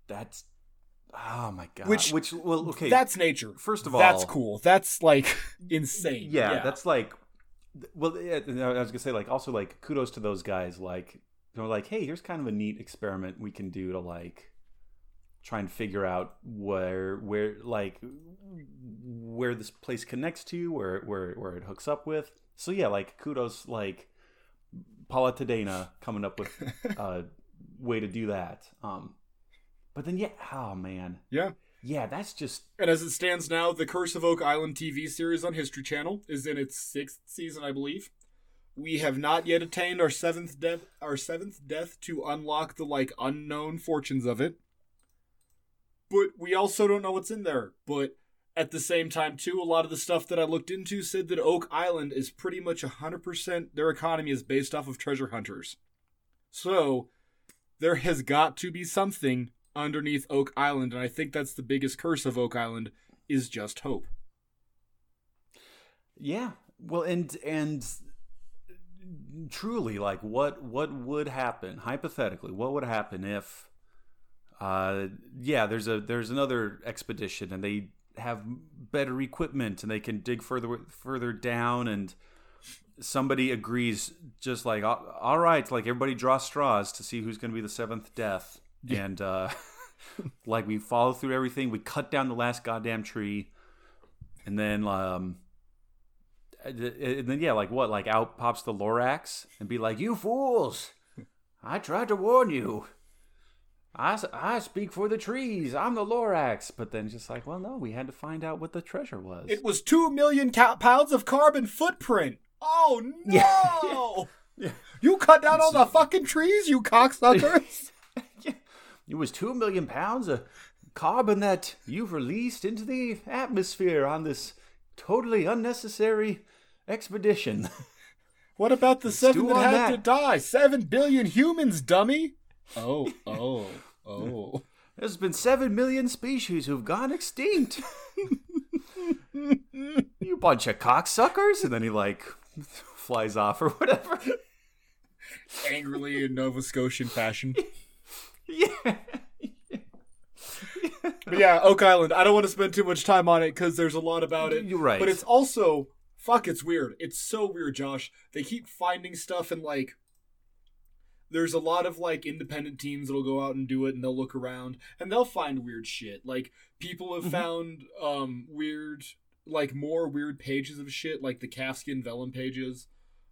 that's. Oh my god. Which- Which well okay. That's nature. First of all, that's cool. That's like insane. yeah, that's like well yeah, i was gonna say like also like kudos to those guys like they're like hey here's kind of a neat experiment we can do to like try and figure out where where like where this place connects to where where where it hooks up with so yeah like kudos like Paula Tadena coming up with a way to do that. Um, but then yeah, oh man, Yeah. yeah, that's just And as it stands now, the Curse of Oak Island TV series on History Channel is in its sixth season, I believe. We have not yet attained our seventh death, our seventh death to unlock the like unknown fortunes of it. But we also don't know what's in there. But at the same time, too, a lot of the stuff that I looked into said that Oak Island is pretty much hundred percent their economy is based off of treasure hunters. So there has got to be something underneath Oak Island, and I think that's the biggest curse of Oak Island is just hope. Yeah. Well, and and truly, like, what what would happen hypothetically? What would happen if, uh, yeah, there's a there's another expedition and they have better equipment and they can dig further further down and somebody agrees just like all right like everybody draw straws to see who's going to be the seventh death and uh like we follow through everything. We cut down the last goddamn tree. And then um and then yeah like what? Like out pops the lorax and be like you fools! I tried to warn you. I I speak for the trees. I'm the lorax. But then just like well no we had to find out what the treasure was. It was two million ca- pounds of carbon footprint. Oh no! Yeah. You cut down all the fucking trees, you cocksuckers! It was two million pounds of carbon that you've released into the atmosphere on this totally unnecessary expedition. what about the seven that had that. to die? Seven billion humans, dummy! Oh, oh, oh. There's been seven million species who've gone extinct. you bunch of cocksuckers! And then he like flies off or whatever. Angrily in Nova Scotian fashion. Yeah. But yeah, Oak Island. I don't want to spend too much time on it because there's a lot about it. You're right. But it's also fuck. It's weird. It's so weird, Josh. They keep finding stuff and like. There's a lot of like independent teams that'll go out and do it, and they'll look around and they'll find weird shit. Like people have Mhm. found um weird, like more weird pages of shit, like the calfskin vellum pages,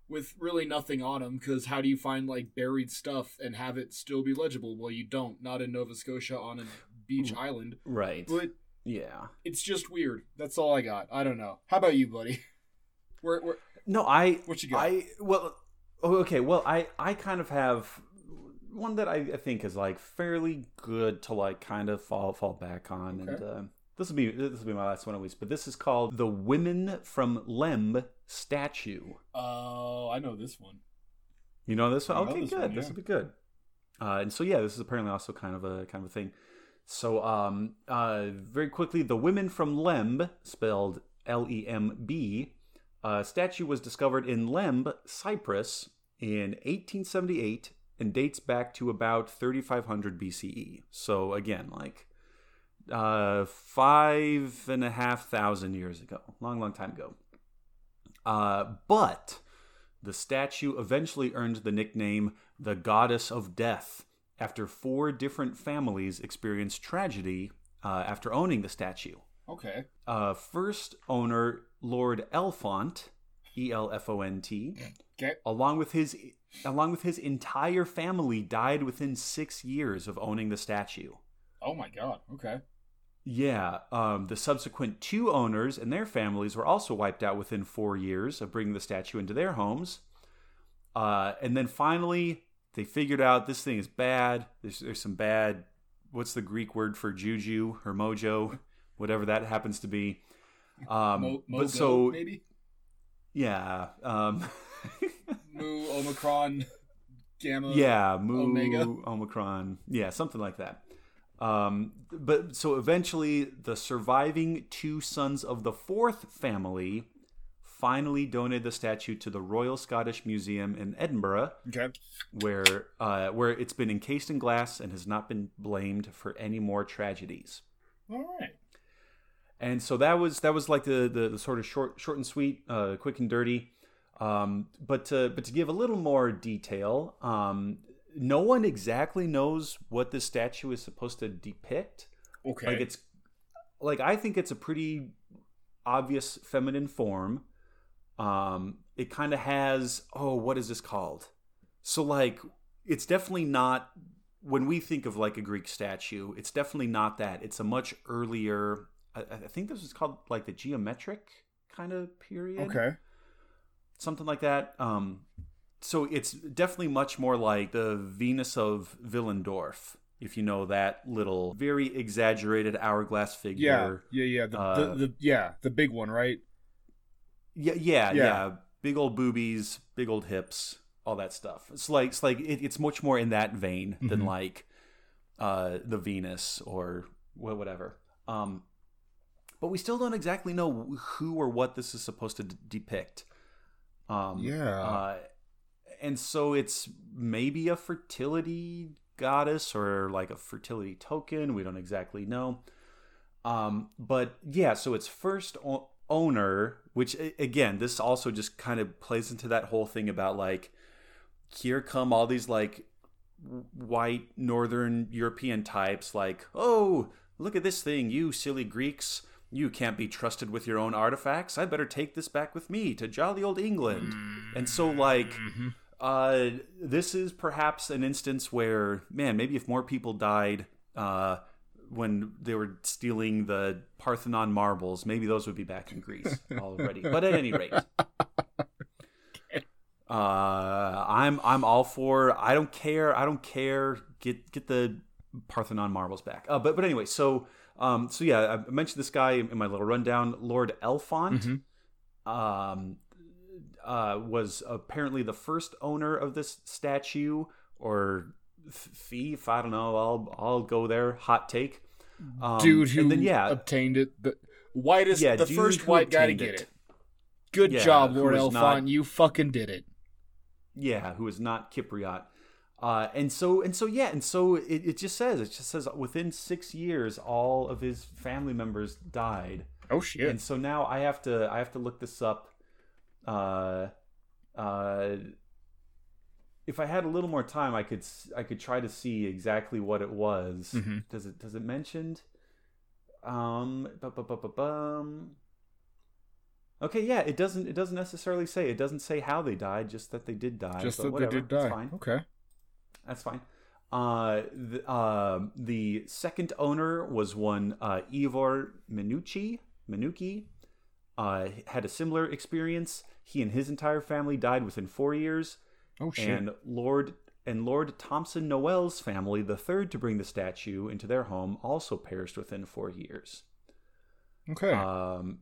with really nothing on them. Because how do you find like buried stuff and have it still be legible? Well, you don't. Not in Nova Scotia on a beach island. Right. But Yeah. it's just weird. That's all I got. I don't know. How about you, buddy? Where, where No, I. What you got? I well, oh, okay. Well, I I kind of have one that I, I think is like fairly good to like kind of fall fall back on, and uh, this will be this will be my last one at least. But this is called the Women from Lemb statue. Oh, I know this one. You know this one? Know Okay, this good. one, This yeah. will be good. Uh, and so yeah, this is apparently also kind of a kind of a thing. So um, uh, very quickly, the women from Lemb, spelled L E M B, uh, statue was discovered in Lemb, Cyprus, in 1878 and dates back to about 3500 BCE. So again, like uh, five and a half thousand years ago, long, long time ago. Uh, but the statue eventually earned the nickname the Goddess of Death after four different families experienced tragedy uh, after owning the statue. Okay. Uh, first owner, Lord Elfont, E L F O N T, Okay. along with his along with his entire family, died within six years of owning the statue. Oh my god. Okay. Yeah, um, the subsequent two owners and their families were also wiped out within four years of bringing the statue into their homes. Uh, and then finally, they figured out this thing is bad. There's, there's some bad, what's the Greek word for juju or mojo, whatever that happens to be. Um, Mo- but so, maybe yeah, um, Mu Omicron Gamma. yeah, Mu Omega. Omicron, yeah, something like that. Um, but so eventually, the surviving two sons of the fourth family finally donated the statue to the Royal Scottish Museum in Edinburgh, Okay. where uh, where it's been encased in glass and has not been blamed for any more tragedies. All right. And so that was that was like the the, the sort of short short and sweet, uh, quick and dirty. Um, but to, but to give a little more detail, um, no one exactly knows what this statue is supposed to depict. Okay. Like it's like I think it's a pretty obvious feminine form. Um, it kind of has oh, what is this called? So like, it's definitely not when we think of like a Greek statue. It's definitely not that. It's a much earlier. I, I think this is called like the geometric kind of period Okay. something like that. Um, so it's definitely much more like the Venus of Willendorf, if you know that little, very exaggerated hourglass figure. Yeah. Yeah. The, Uh, the, the yeah the big one, right? Yeah, yeah, Yeah. yeah, Big old boobies, big old hips, all that stuff. It's like it's like it, it's much more in that vein than Mhm. like uh, the Venus or whatever. Um, but we still don't exactly know who or what this is supposed to d- depict. Um, Yeah. Uh, and so it's maybe a fertility goddess or like a fertility token. We don't exactly know. Um, but yeah, so its first o- owner, which again, this also just kind of plays into that whole thing about like, here come all these like white northern European types, like, oh, look at this thing, you silly Greeks. You can't be trusted with your own artifacts. I better take this back with me to jolly old England. And so, like, uh, this is perhaps an instance where, man, maybe if more people died uh, when they were stealing the Parthenon marbles, maybe those would be back in Greece already. but at any rate, uh, I'm I'm all for. I don't care. I don't care. Get get the Parthenon marbles back. Uh, but but anyway, so um, so yeah, I mentioned this guy in my little rundown, Lord Elphont. Um, uh, was apparently the first owner of this statue or thief. I don't know. I'll I'll go there. Hot take. Um, dude who and then yeah, obtained it, the whitest, Yeah, the first white guy to get it. it. Good Yeah, job, Lord Elphont. not- You fucking did it. yeah, who is not Cypriot. Uh, and so and so yeah, and so it, it just says it just says within six years all of his family members died. Oh shit. And so now I have to I have to look this up. Uh, uh, if I had a little more time, I could I could try to see exactly what it was. Mhm. Does it does it mentioned? Um, bu-. Okay, yeah, it doesn't it doesn't necessarily say it doesn't say how they died, just that they did die. Just that whatever, they did that's die. fine. Okay. That's fine. Uh, the, uh, the second owner was one uh, Ivor Manucci. Manucci uh, had a similar experience. He and his entire family died within four years, Oh shit. and Lord and Lord Thompson Noel's family, the third to bring the statue into their home, also perished within four years. okay. Um,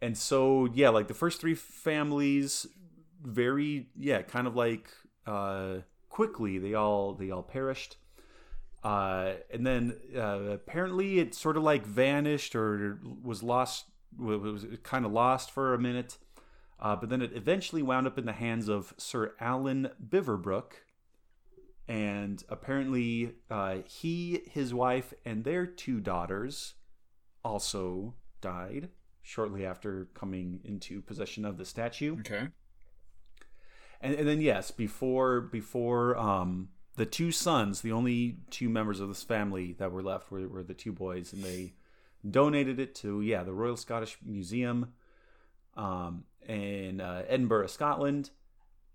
and so yeah, like the first three families, very yeah, kind of like uh, quickly they all they all perished. Uh, and then uh, apparently it sort of like vanished or was lost was, was kind of lost for a minute. Uh, but then it eventually wound up in the hands of Sir Alan Biverbrook. And apparently, uh, he, his wife, and their two daughters also died shortly after coming into possession of the statue. okay. And, and then yes, before before um, the two sons, the only two members of this family that were left were, were the two boys, and they donated it to yeah the Royal Scottish Museum um, in uh, Edinburgh, Scotland.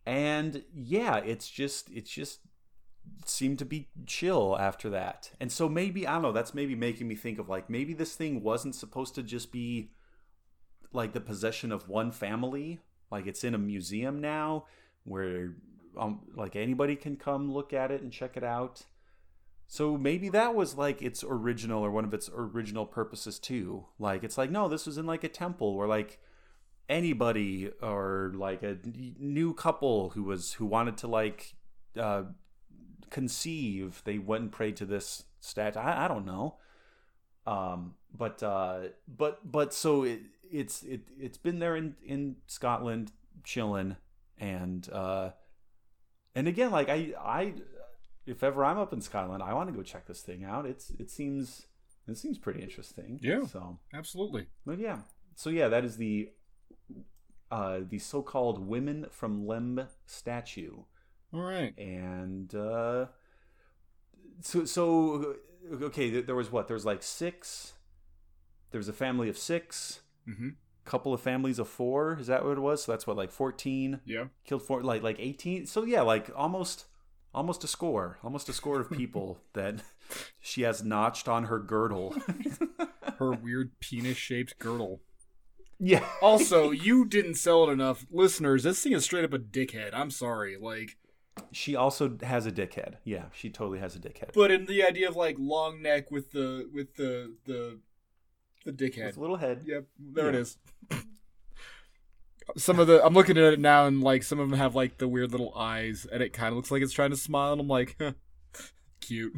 And yeah, it's just it's just seemed to be chill after that. And so maybe I don't know, that's maybe making me think of like maybe this thing wasn't supposed to just be like the possession of one family. Like it's in a museum now where um, like anybody can come look at it and check it out. So maybe that was like its original or one of its original purposes too. Like it's like no, this was in like a temple where like anybody or like a new couple who was who wanted to like uh conceive they went and prayed to this statue. I, I don't know. Um but uh but but so it it's it it's been there in in scotland chilling and uh and again like i i if ever i'm up in scotland i want to go check this thing out. It's it seems it seems pretty interesting. Yeah. so Absolutely. but yeah. So yeah that is the uh the so-called women from lemb statue All right. and uh so so okay there was what there was like six there was a family of six Mm-hmm. couple of families of four. Is that what it was? So that's what like fourteen Yeah. killed four, like like eighteen. So yeah, like almost almost a score, almost a score of people that she has notched on her girdle. Her weird penis shaped girdle. Yeah. Also, you didn't sell it enough. Listeners, this thing is straight up a dickhead. I'm sorry. Like, She also has a dickhead. Yeah, she totally has a dickhead. but in the idea of like long neck with the with the the the dickhead. With a little head. Yep, there it Yeah. is. Some of the I'm looking at it now, and like some of them have like the weird little eyes, and it kind of looks like it's trying to smile, and I'm like, cute.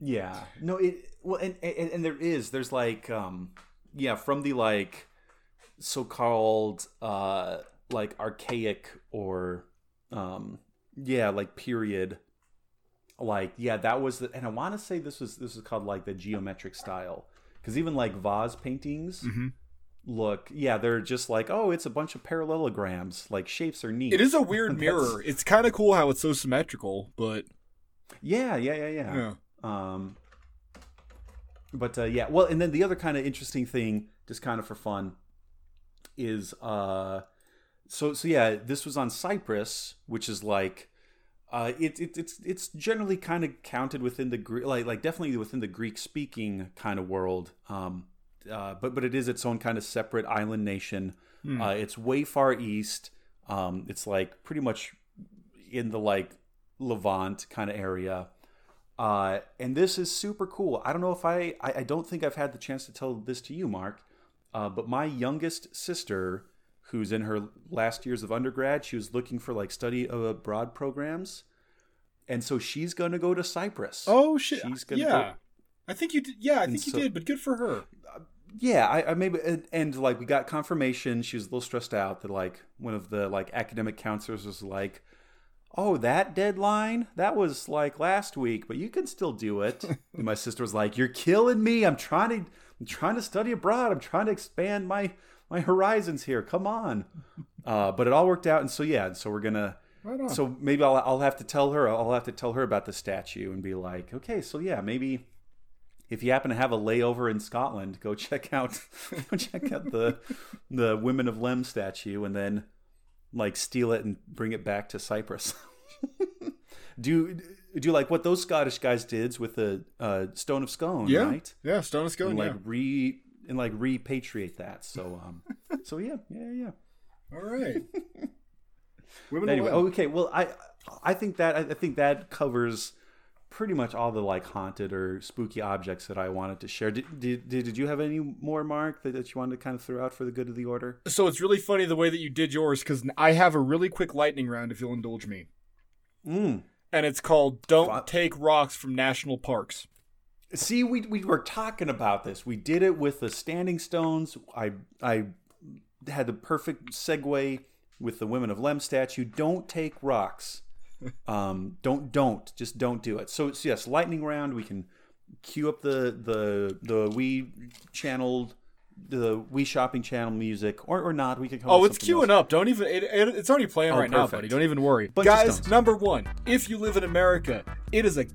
Yeah. No, it well and, and and there is there's like um yeah, from the like so-called uh like archaic or um yeah, like period like yeah, that was the and I want to say this was this is called like the geometric style cuz even like vase paintings Mhm. look yeah, they're just like oh, it's a bunch of parallelograms, like shapes are neat. It is a weird mirror. It's kind of cool how it's so symmetrical, but Yeah, yeah, yeah, yeah. yeah. Um, but uh, yeah, well, and then the other kind of interesting thing, just kind of for fun, is uh, so so yeah, this was on Cyprus, which is like, uh, it, it it's it's generally kind of counted within the Greek, like like definitely within the Greek speaking kind of world. Um, uh, but but it is its own kind of separate island nation. Uh, it's way far east. Um, it's like pretty much in the like Levant kind of area. Uh, and this is super cool. I don't know if I, I, I don't think I've had the chance to tell this to you, Mark. Uh, but my youngest sister, who's in her last years of undergrad, she was looking for like study abroad programs, and so she's gonna go to Cyprus. Oh shit! She's gonna yeah, go- I think you did. Yeah, I think you did. But good for her. yeah I, I maybe and, and like we got confirmation she was a little stressed out that like one of the like academic counselors was like oh that deadline? That was like last week but you can still do it. And my sister was like you're killing me. I'm trying to i'm trying to study abroad. I'm trying to expand my my horizons here. Come on. Uh, but it all worked out and so yeah so we're gonna Right on. so maybe I'll, I'll have to tell her i'll have to tell her about the statue and be like okay so yeah maybe if you happen to have a layover in Scotland, go check out go check out the the Women of Lemb statue and then like steal it and bring it back to Cyprus. do do like what those Scottish guys did with the uh, Stone of Scone, yeah, right? yeah. Stone of Scone, And like yeah. re and like repatriate that. So um so yeah, yeah, yeah. All right. Women Anyway, okay, well I I think that I think that covers pretty much all the like haunted or spooky objects that I wanted to share. Did did, did you have any more, Mark, that, that you wanted to kind of throw out for the good of the order? So it's really funny the way that you did yours because I have a really quick lightning round if you'll indulge me, Mm. and it's called "Don't. Take Rocks from National Parks." See, we we were talking about this. We did it with the standing stones. I I had the perfect segue with the women of Lemb statue. Don't take rocks. Um, don't don't just don't do it. So, so yes, lightning round. We can cue up the the the we channeled the Wii Shopping Channel music or or not. We could come. Oh, it's queuing else. up. Don't even. It, it- it's already playing Oh, right now, buddy. Don't even worry, Bunch of guys. Number one: If you live in America, it is a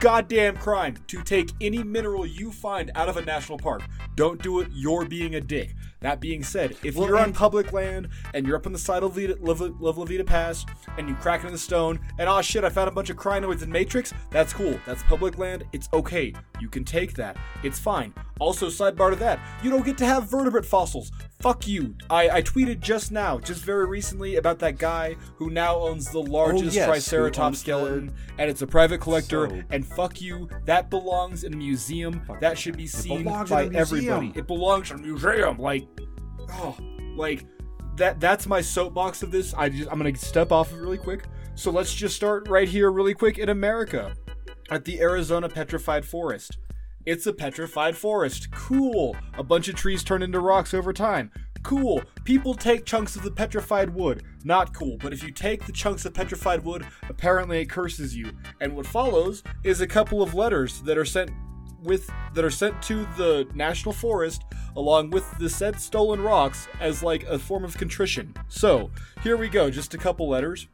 goddamn crime to take any mineral you find out of a national park. Don't do it. You're being a dick. That being said, if Well, you're on public land and you're up on the side of Levita, Lev- Lev- Levita Pass and you crack it in the stone and oh shit, I found a bunch of crinoids in Matrix. That's cool. That's public land. It's okay. You can take that. It's fine. Also, sidebar to that, you don't get to have vertebrate fossils. Fuck you. I, I tweeted just now, just very recently, about that guy who now owns the largest Oh, yes, Triceratops owns the- skeleton, and it's a private collector. So- and fuck you. That belongs in a museum. That should be seen by everybody. It belongs in a museum. Like, oh, like that. That's my soapbox of this. I just I'm gonna step off of really quick. So let's just start right here, really quick in America, at the Arizona Petrified Forest. It's a petrified forest. Cool. A bunch of trees turn into rocks over time. Cool. People take chunks of the petrified wood. Not cool. But if you take the chunks of petrified wood, apparently it curses you. And what follows is a couple of letters that are sent with that are sent to the national forest along with the said stolen rocks as like a form of contrition. So, here we go, just a couple letters.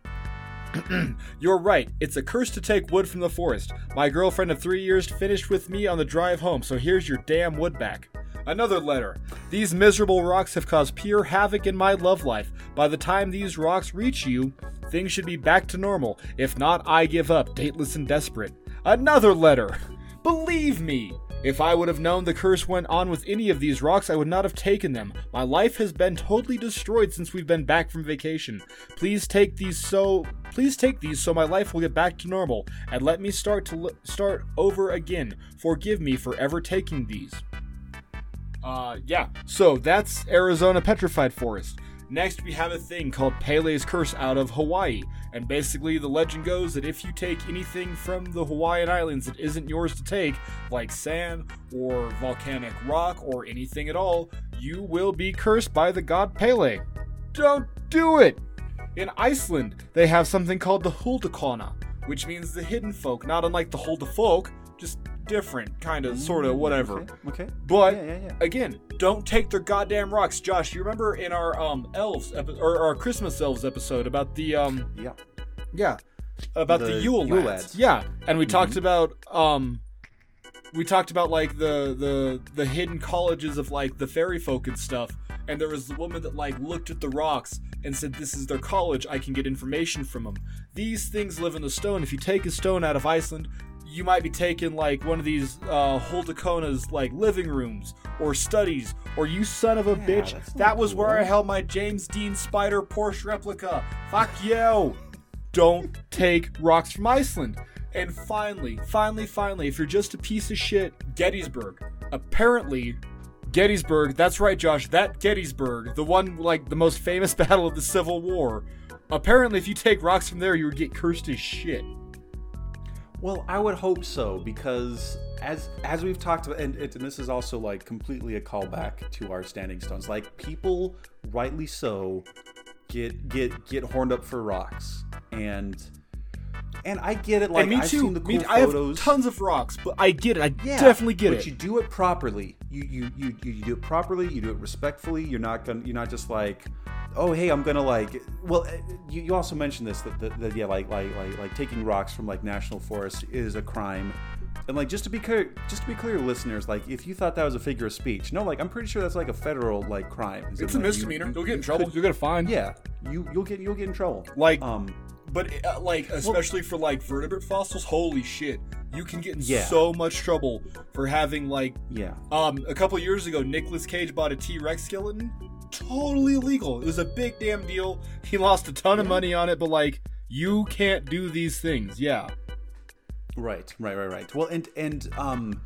You're right. It's a curse to take wood from the forest. My girlfriend of three years finished with me on the drive home, so here's your damn wood back. Another letter. These miserable rocks have caused pure havoc in my love life. By the time these rocks reach you, things should be back to normal. If not, I give up, dateless and desperate. Another letter. Believe me, if I would have known the curse went on with any of these rocks, I would not have taken them. My life has been totally destroyed since we've been back from vacation. Please take these so please take these so my life will get back to normal and let me start to li- start over again. Forgive me for ever taking these. Uh yeah. So that's Arizona Petrified Forest. Next, we have a thing called Pele's Curse out of Hawaii. And basically, the legend goes that if you take anything from the Hawaiian Islands that isn't yours to take, like sand or volcanic rock or anything at all, you will be cursed by the god Pele. Don't do it! In Iceland, they have something called the Huldakona, which means the hidden folk, not unlike the Hulda folk, just different, kind of, sort of, whatever. Okay. okay. But Yeah, yeah, yeah. again, don't take their goddamn rocks, Josh. You remember in our um elves epi- or our Christmas elves episode about the um Yeah. yeah about the, The Yule Yule lads. lads. Yeah, and we talked about um we talked about like the the the hidden colleges of like the fairy folk and stuff. And there was the woman that like looked at the rocks and said, "This is their college. I can get information from them." These things live in the stone. If you take a stone out of Iceland, you might be taking like one of these uh, Holdakona's like living rooms or studies, or you son of a Yeah, bitch. That was where I held my James Dean Spyder Porsche replica. Fuck you! Don't take rocks from Iceland. And finally, finally, finally, if you're just a piece of shit, Gettysburg. Apparently, Gettysburg, that's right, Josh, that Gettysburg, the one like the most famous battle of the Civil War. Apparently, if you take rocks from there, you would get cursed as shit. Well, I would hope so because as as we've talked about, and, and this is also like completely a callback to our standing stones. Like people, rightly so, get get get horned up for rocks, and and I get it. Like and me I've too. seen the cool me, I have photos. tons of rocks, but I get it. I Yeah, definitely get but it. But you do it properly. You you you you you do it properly. You do it respectfully. You're not gonna. You're not just like, oh hey, I'm gonna like. Well, uh, you, you also mentioned this that, that, that yeah, like like like like taking rocks from like national forests is a crime. And like just to be clear, just to be clear, listeners, like if you thought that was a figure of speech, no, like I'm pretty sure that's like a federal like crime. Is it's it, a like, you- misdemeanor. you- You'll get in you trouble. could- You'll get a fine. yeah, you you'll get you'll get in trouble. Like, Um, but uh, like, especially for like vertebrate fossils, holy shit, you can get in Yeah. so much trouble for having like yeah. Um, a couple years ago, Nicolas Cage bought a T Rex skeleton. Totally illegal. It was a big damn deal. He lost a ton of money on it, but like, you can't do these things. Yeah. Right, right, right, right. Well, and and um,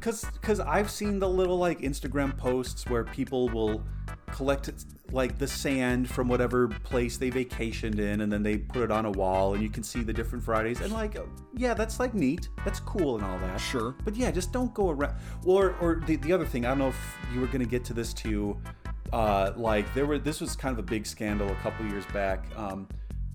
cause cause I've seen the little like Instagram posts where people will collect like the sand from whatever place they vacationed in, and then they put it on a wall, and you can see the different varieties. And like, yeah, that's like neat. That's cool and all that. Sure. But yeah, just don't go around. Or or the the other thing, I don't know if you were gonna get to this too. Uh, like there were this was kind of a big scandal a couple years back. Um,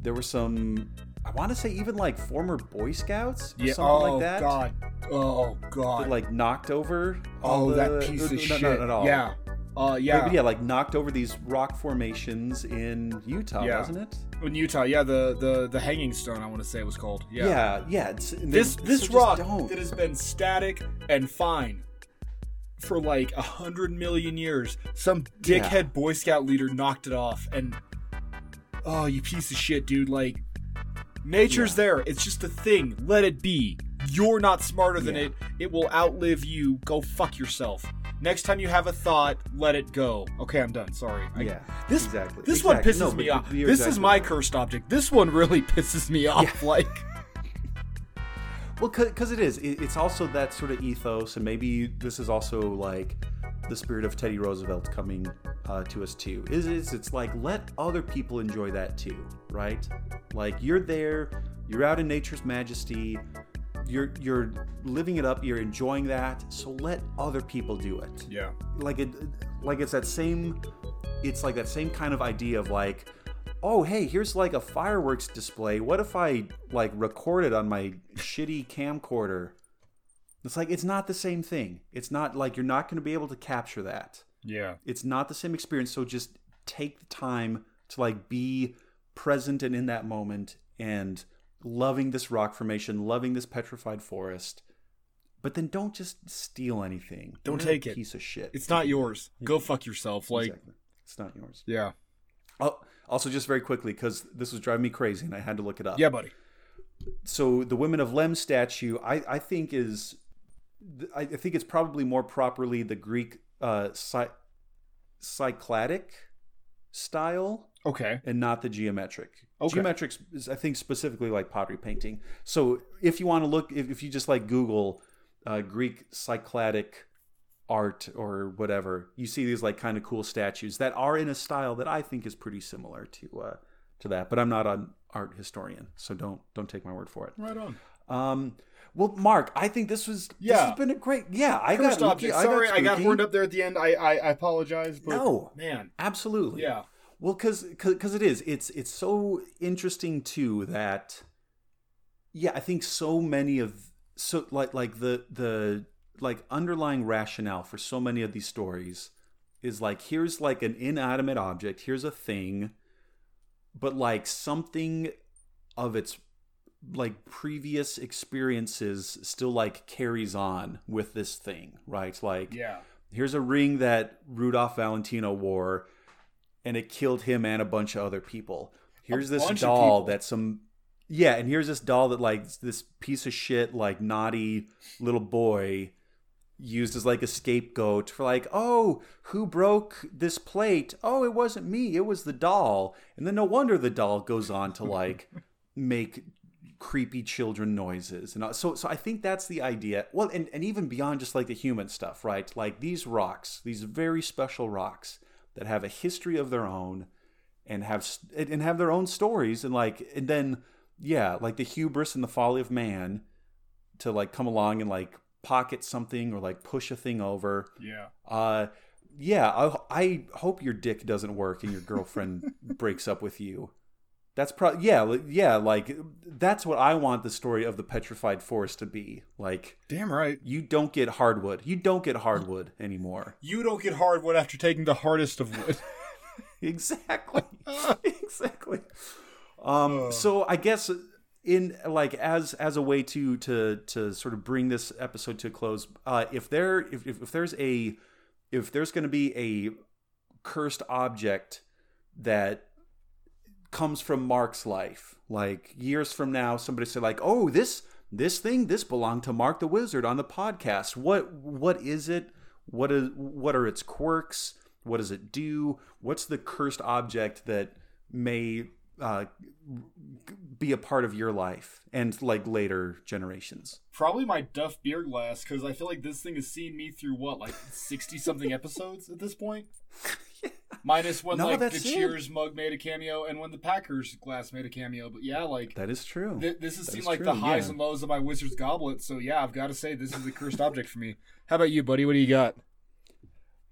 there were some. I want to say even like former Boy Scouts, or something oh like that god. Oh god. that like knocked over all oh, the, that piece no, of no, shit. Not at all. Yeah. Uh, But yeah. yeah, like knocked over these rock formations in Utah, Yeah. wasn't it? In Utah, yeah, the the the hanging stone. I want to say it was called. Yeah. Yeah, yeah. it's, This they- this so rock that has been static and fine for like a hundred million years. Some Yeah. dickhead Boy Scout leader knocked it off, and oh, you piece of shit, dude! Like, nature's Yeah. there. It's just a thing. Let it be. You're not smarter than Yeah. it. It will outlive you. Go fuck yourself. Next time you have a thought, let it go. Okay, I'm done. Sorry. I- Yeah, This exactly, this one pisses No, me off. This is my right. cursed object. This one really pisses me off. Like. Well, because it is. It, it's also that sort of ethos, and maybe this is also like the spirit of Teddy Roosevelt coming uh, to us too. Is is it's like let other people enjoy that too, right? Like you're there, you're out in nature's majesty, you're you're living it up, you're enjoying that. So let other people do it. Yeah. like it like it's that same it's like that same kind of idea of like oh hey here's like a fireworks display what if i like record it on my shitty camcorder it's like it's not the same thing it's not like you're not going to be able to capture that Yeah. it's not the same experience so just take the time to like be present and in that moment and loving this rock formation loving this petrified forest but then don't just steal anything. Don't You're a take it. Piece of shit. It's not yours. Go fuck yourself. Like, Exactly. It's not yours. yeah, Oh, also, just very quickly, because this was driving me crazy, and I had to look it up. yeah, buddy. so the women of Lemb statue I, I think is I I think it's probably more properly the Greek uh, cy- cycladic style Okay. and not the geometric. Okay. Geometric is I think specifically like pottery painting. So if you want to look, if, if you just like Google uh, Greek cycladic art or whatever, you see these like kind of cool statues that are in a style that I think is pretty similar to uh, to that. But I'm not an art historian, so don't don't take my word for it. Right on. Um, well, Mark, I think this was yeah. this has been a great yeah. I Cursed got object. I Sorry, I got spooky. horned up there at the end. I I, I apologize. But No. man. Absolutely. Yeah. Well, because because it is. It's it's so interesting too that yeah, I think so many of so like like the the like underlying rationale for so many of these stories is like here's like an inanimate object, here's a thing, but like something of its like previous experiences still like carries on with this thing, right? Like Yeah. here's a ring that Rudolph Valentino wore and it killed him and a bunch of other people. Here's this bunch doll that some yeah, and here's this doll that like this piece of shit like naughty little boy used as like a scapegoat for like, "Oh, who broke this plate? Oh, it wasn't me, it was the doll." And then no wonder the doll goes on to like make creepy children noises and uh, so so I think that's the idea. Well, and and even beyond just like the human stuff, right? Like these rocks, these very special rocks that have a history of their own and have and have their own stories and like and then yeah, like the hubris and the folly of man to like come along and like pocket something or like push a thing over. Yeah. Uh yeah, I, I hope your dick doesn't work and your girlfriend breaks up with you. That's probably yeah, yeah, like that's what I want the story of the petrified forest to be. Like Damn right. you don't get hardwood. You don't get hardwood anymore. You don't get hardwood after taking the hardest of wood. exactly exactly um so i guess in like as as a way to to to sort of bring this episode to a close uh if there if, if, if there's a if there's going to be a cursed object that comes from mark's life. Like years from now somebody said like oh this this thing this belonged to mark the wizard on the podcast. What what is it? What is what are its quirks? What does it do? What's the cursed object that may uh, be a part of your life and like later generations? Probably my Duff beer glass because I feel like this thing has seen me through what, like sixty something episodes at this point. Minus when No, like the that's it. Cheers mug made a cameo and when the Packers glass made a cameo. But yeah, like that is true th- this has That seen is like true, the highs yeah. and lows of my Wizard's goblet. So yeah, I've got to say this is a cursed object for me. How about you, buddy? What do you got?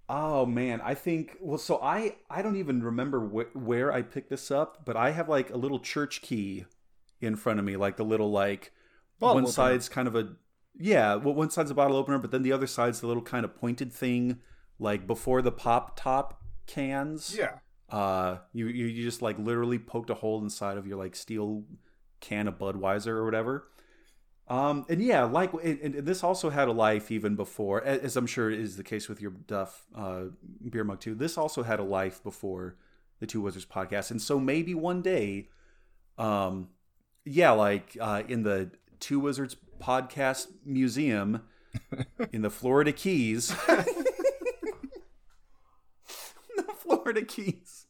Oh man, I think well. So I I don't even remember wh- where I picked this up, but I have like a little church key in front of me, like the little like Bottle one opener. side's kind of a yeah, well one side's a bottle opener, but then the other side's the little kind of pointed thing, like before the pop top cans. Yeah. Uh, you you, you just like literally poked a hole inside of your like steel can of Budweiser or whatever. Um, and yeah, like, and, and this also had a life even before, as I'm sure is the case with your Duff uh, beer mug too. This also had a life before the Two Wizards podcast, and so maybe one day, um, yeah, like uh, in the Two Wizards podcast museum in the Florida Keys, Florida Keys.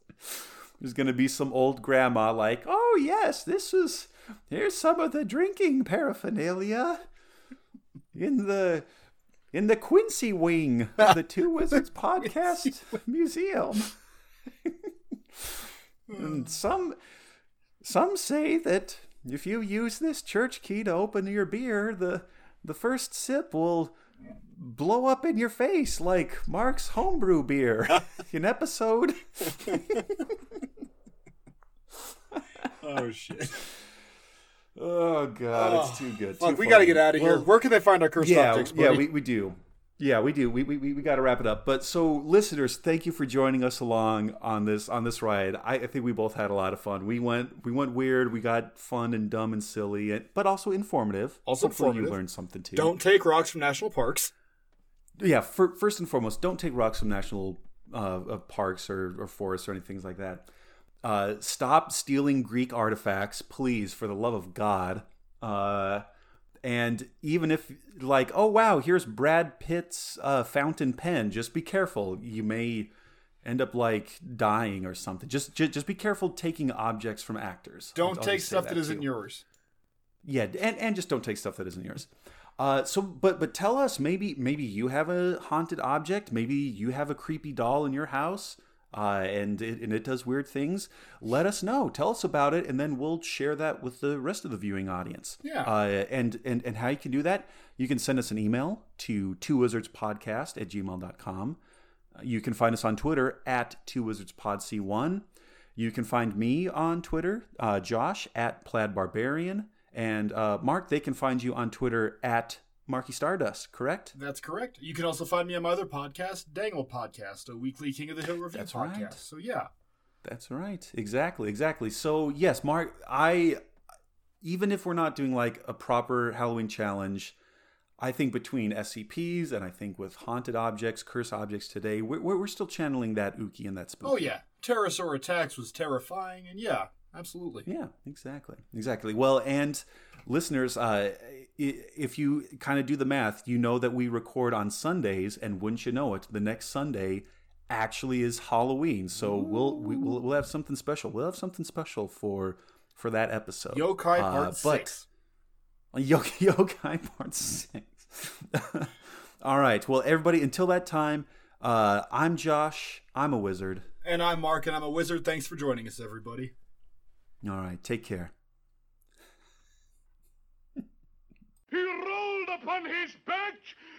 There's gonna be some old grandma like, oh yes, this is here's some of the drinking paraphernalia in the in the Quincy wing of the Two Wizards podcast museum. and some some say that if you use this church key to open your beer, the the first sip will blow up in your face like Mark's homebrew beer in episode Oh shit! Oh god, it's oh, too good. Fuck, too we got to get out of here. Well, Where can they find our cursed yeah, objects? yeah, buddy? we, we do. Yeah, we do. We we, we got to wrap it up. But so, listeners, thank you for joining us along on this on this ride. I, I think we both had a lot of fun. We went we went weird. We got fun and dumb and silly, and, but also informative. Also Hopefully informative. you learned something too. Don't take rocks from national parks. Yeah. For, first and foremost, don't take rocks from national uh, parks or, or forests or anything like that. Uh, stop stealing Greek artifacts, please, for the love of God. Uh, and even if, like, oh wow, here's Brad Pitt's uh, fountain pen, just be careful. You may end up like dying or something. Just just, just be careful taking objects from actors. Don't I'll take stuff that too. isn't yours. Yeah, and and just don't take stuff that isn't yours. Uh, so, but but tell us, maybe maybe you have a haunted object, maybe you have a creepy doll in your house, uh, and it and it does weird things. Let us know. Tell us about it, and then we'll share that with the rest of the viewing audience. Yeah. Uh, and and and how you can do that? You can send us an email to two wizards podcast at gmail.com. You can find us on Twitter at two wizards pod c1. You can find me on Twitter, uh, Josh at Plaid Barbarian, and uh, Mark. They can find you on Twitter at Marky Stardust. Correct? That's correct. You can also find me on my other podcast, Dang Ol' Podcast, a weekly King of the Hill review That's podcast. right. So yeah, That's right. Exactly. Exactly. So yes, Mark. I even if we're not doing like a proper Halloween challenge, I think between SCPs and I think with haunted objects, curse objects today, we're, we're still channeling that Uki and that spooky. oh yeah, Pterosaur attacks was terrifying, and yeah, absolutely. Yeah, exactly. Exactly. Well, and listeners, uh, if you kind of do the math, you know that we record on Sundays, and wouldn't you know it, the next Sunday actually is Halloween. So we'll we, we'll we'll have something special. We'll have something special for for that episode. Yokai Uh, Part Six. Yo- Yokai Part Six. All right. Well, everybody, until that time, uh, I'm Josh. I'm a wizard. And I'm Mark, and I'm a wizard. Thanks for joining us, everybody. All right, take care. he rolled upon his back,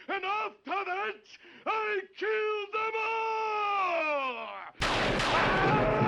and after that, I killed them all!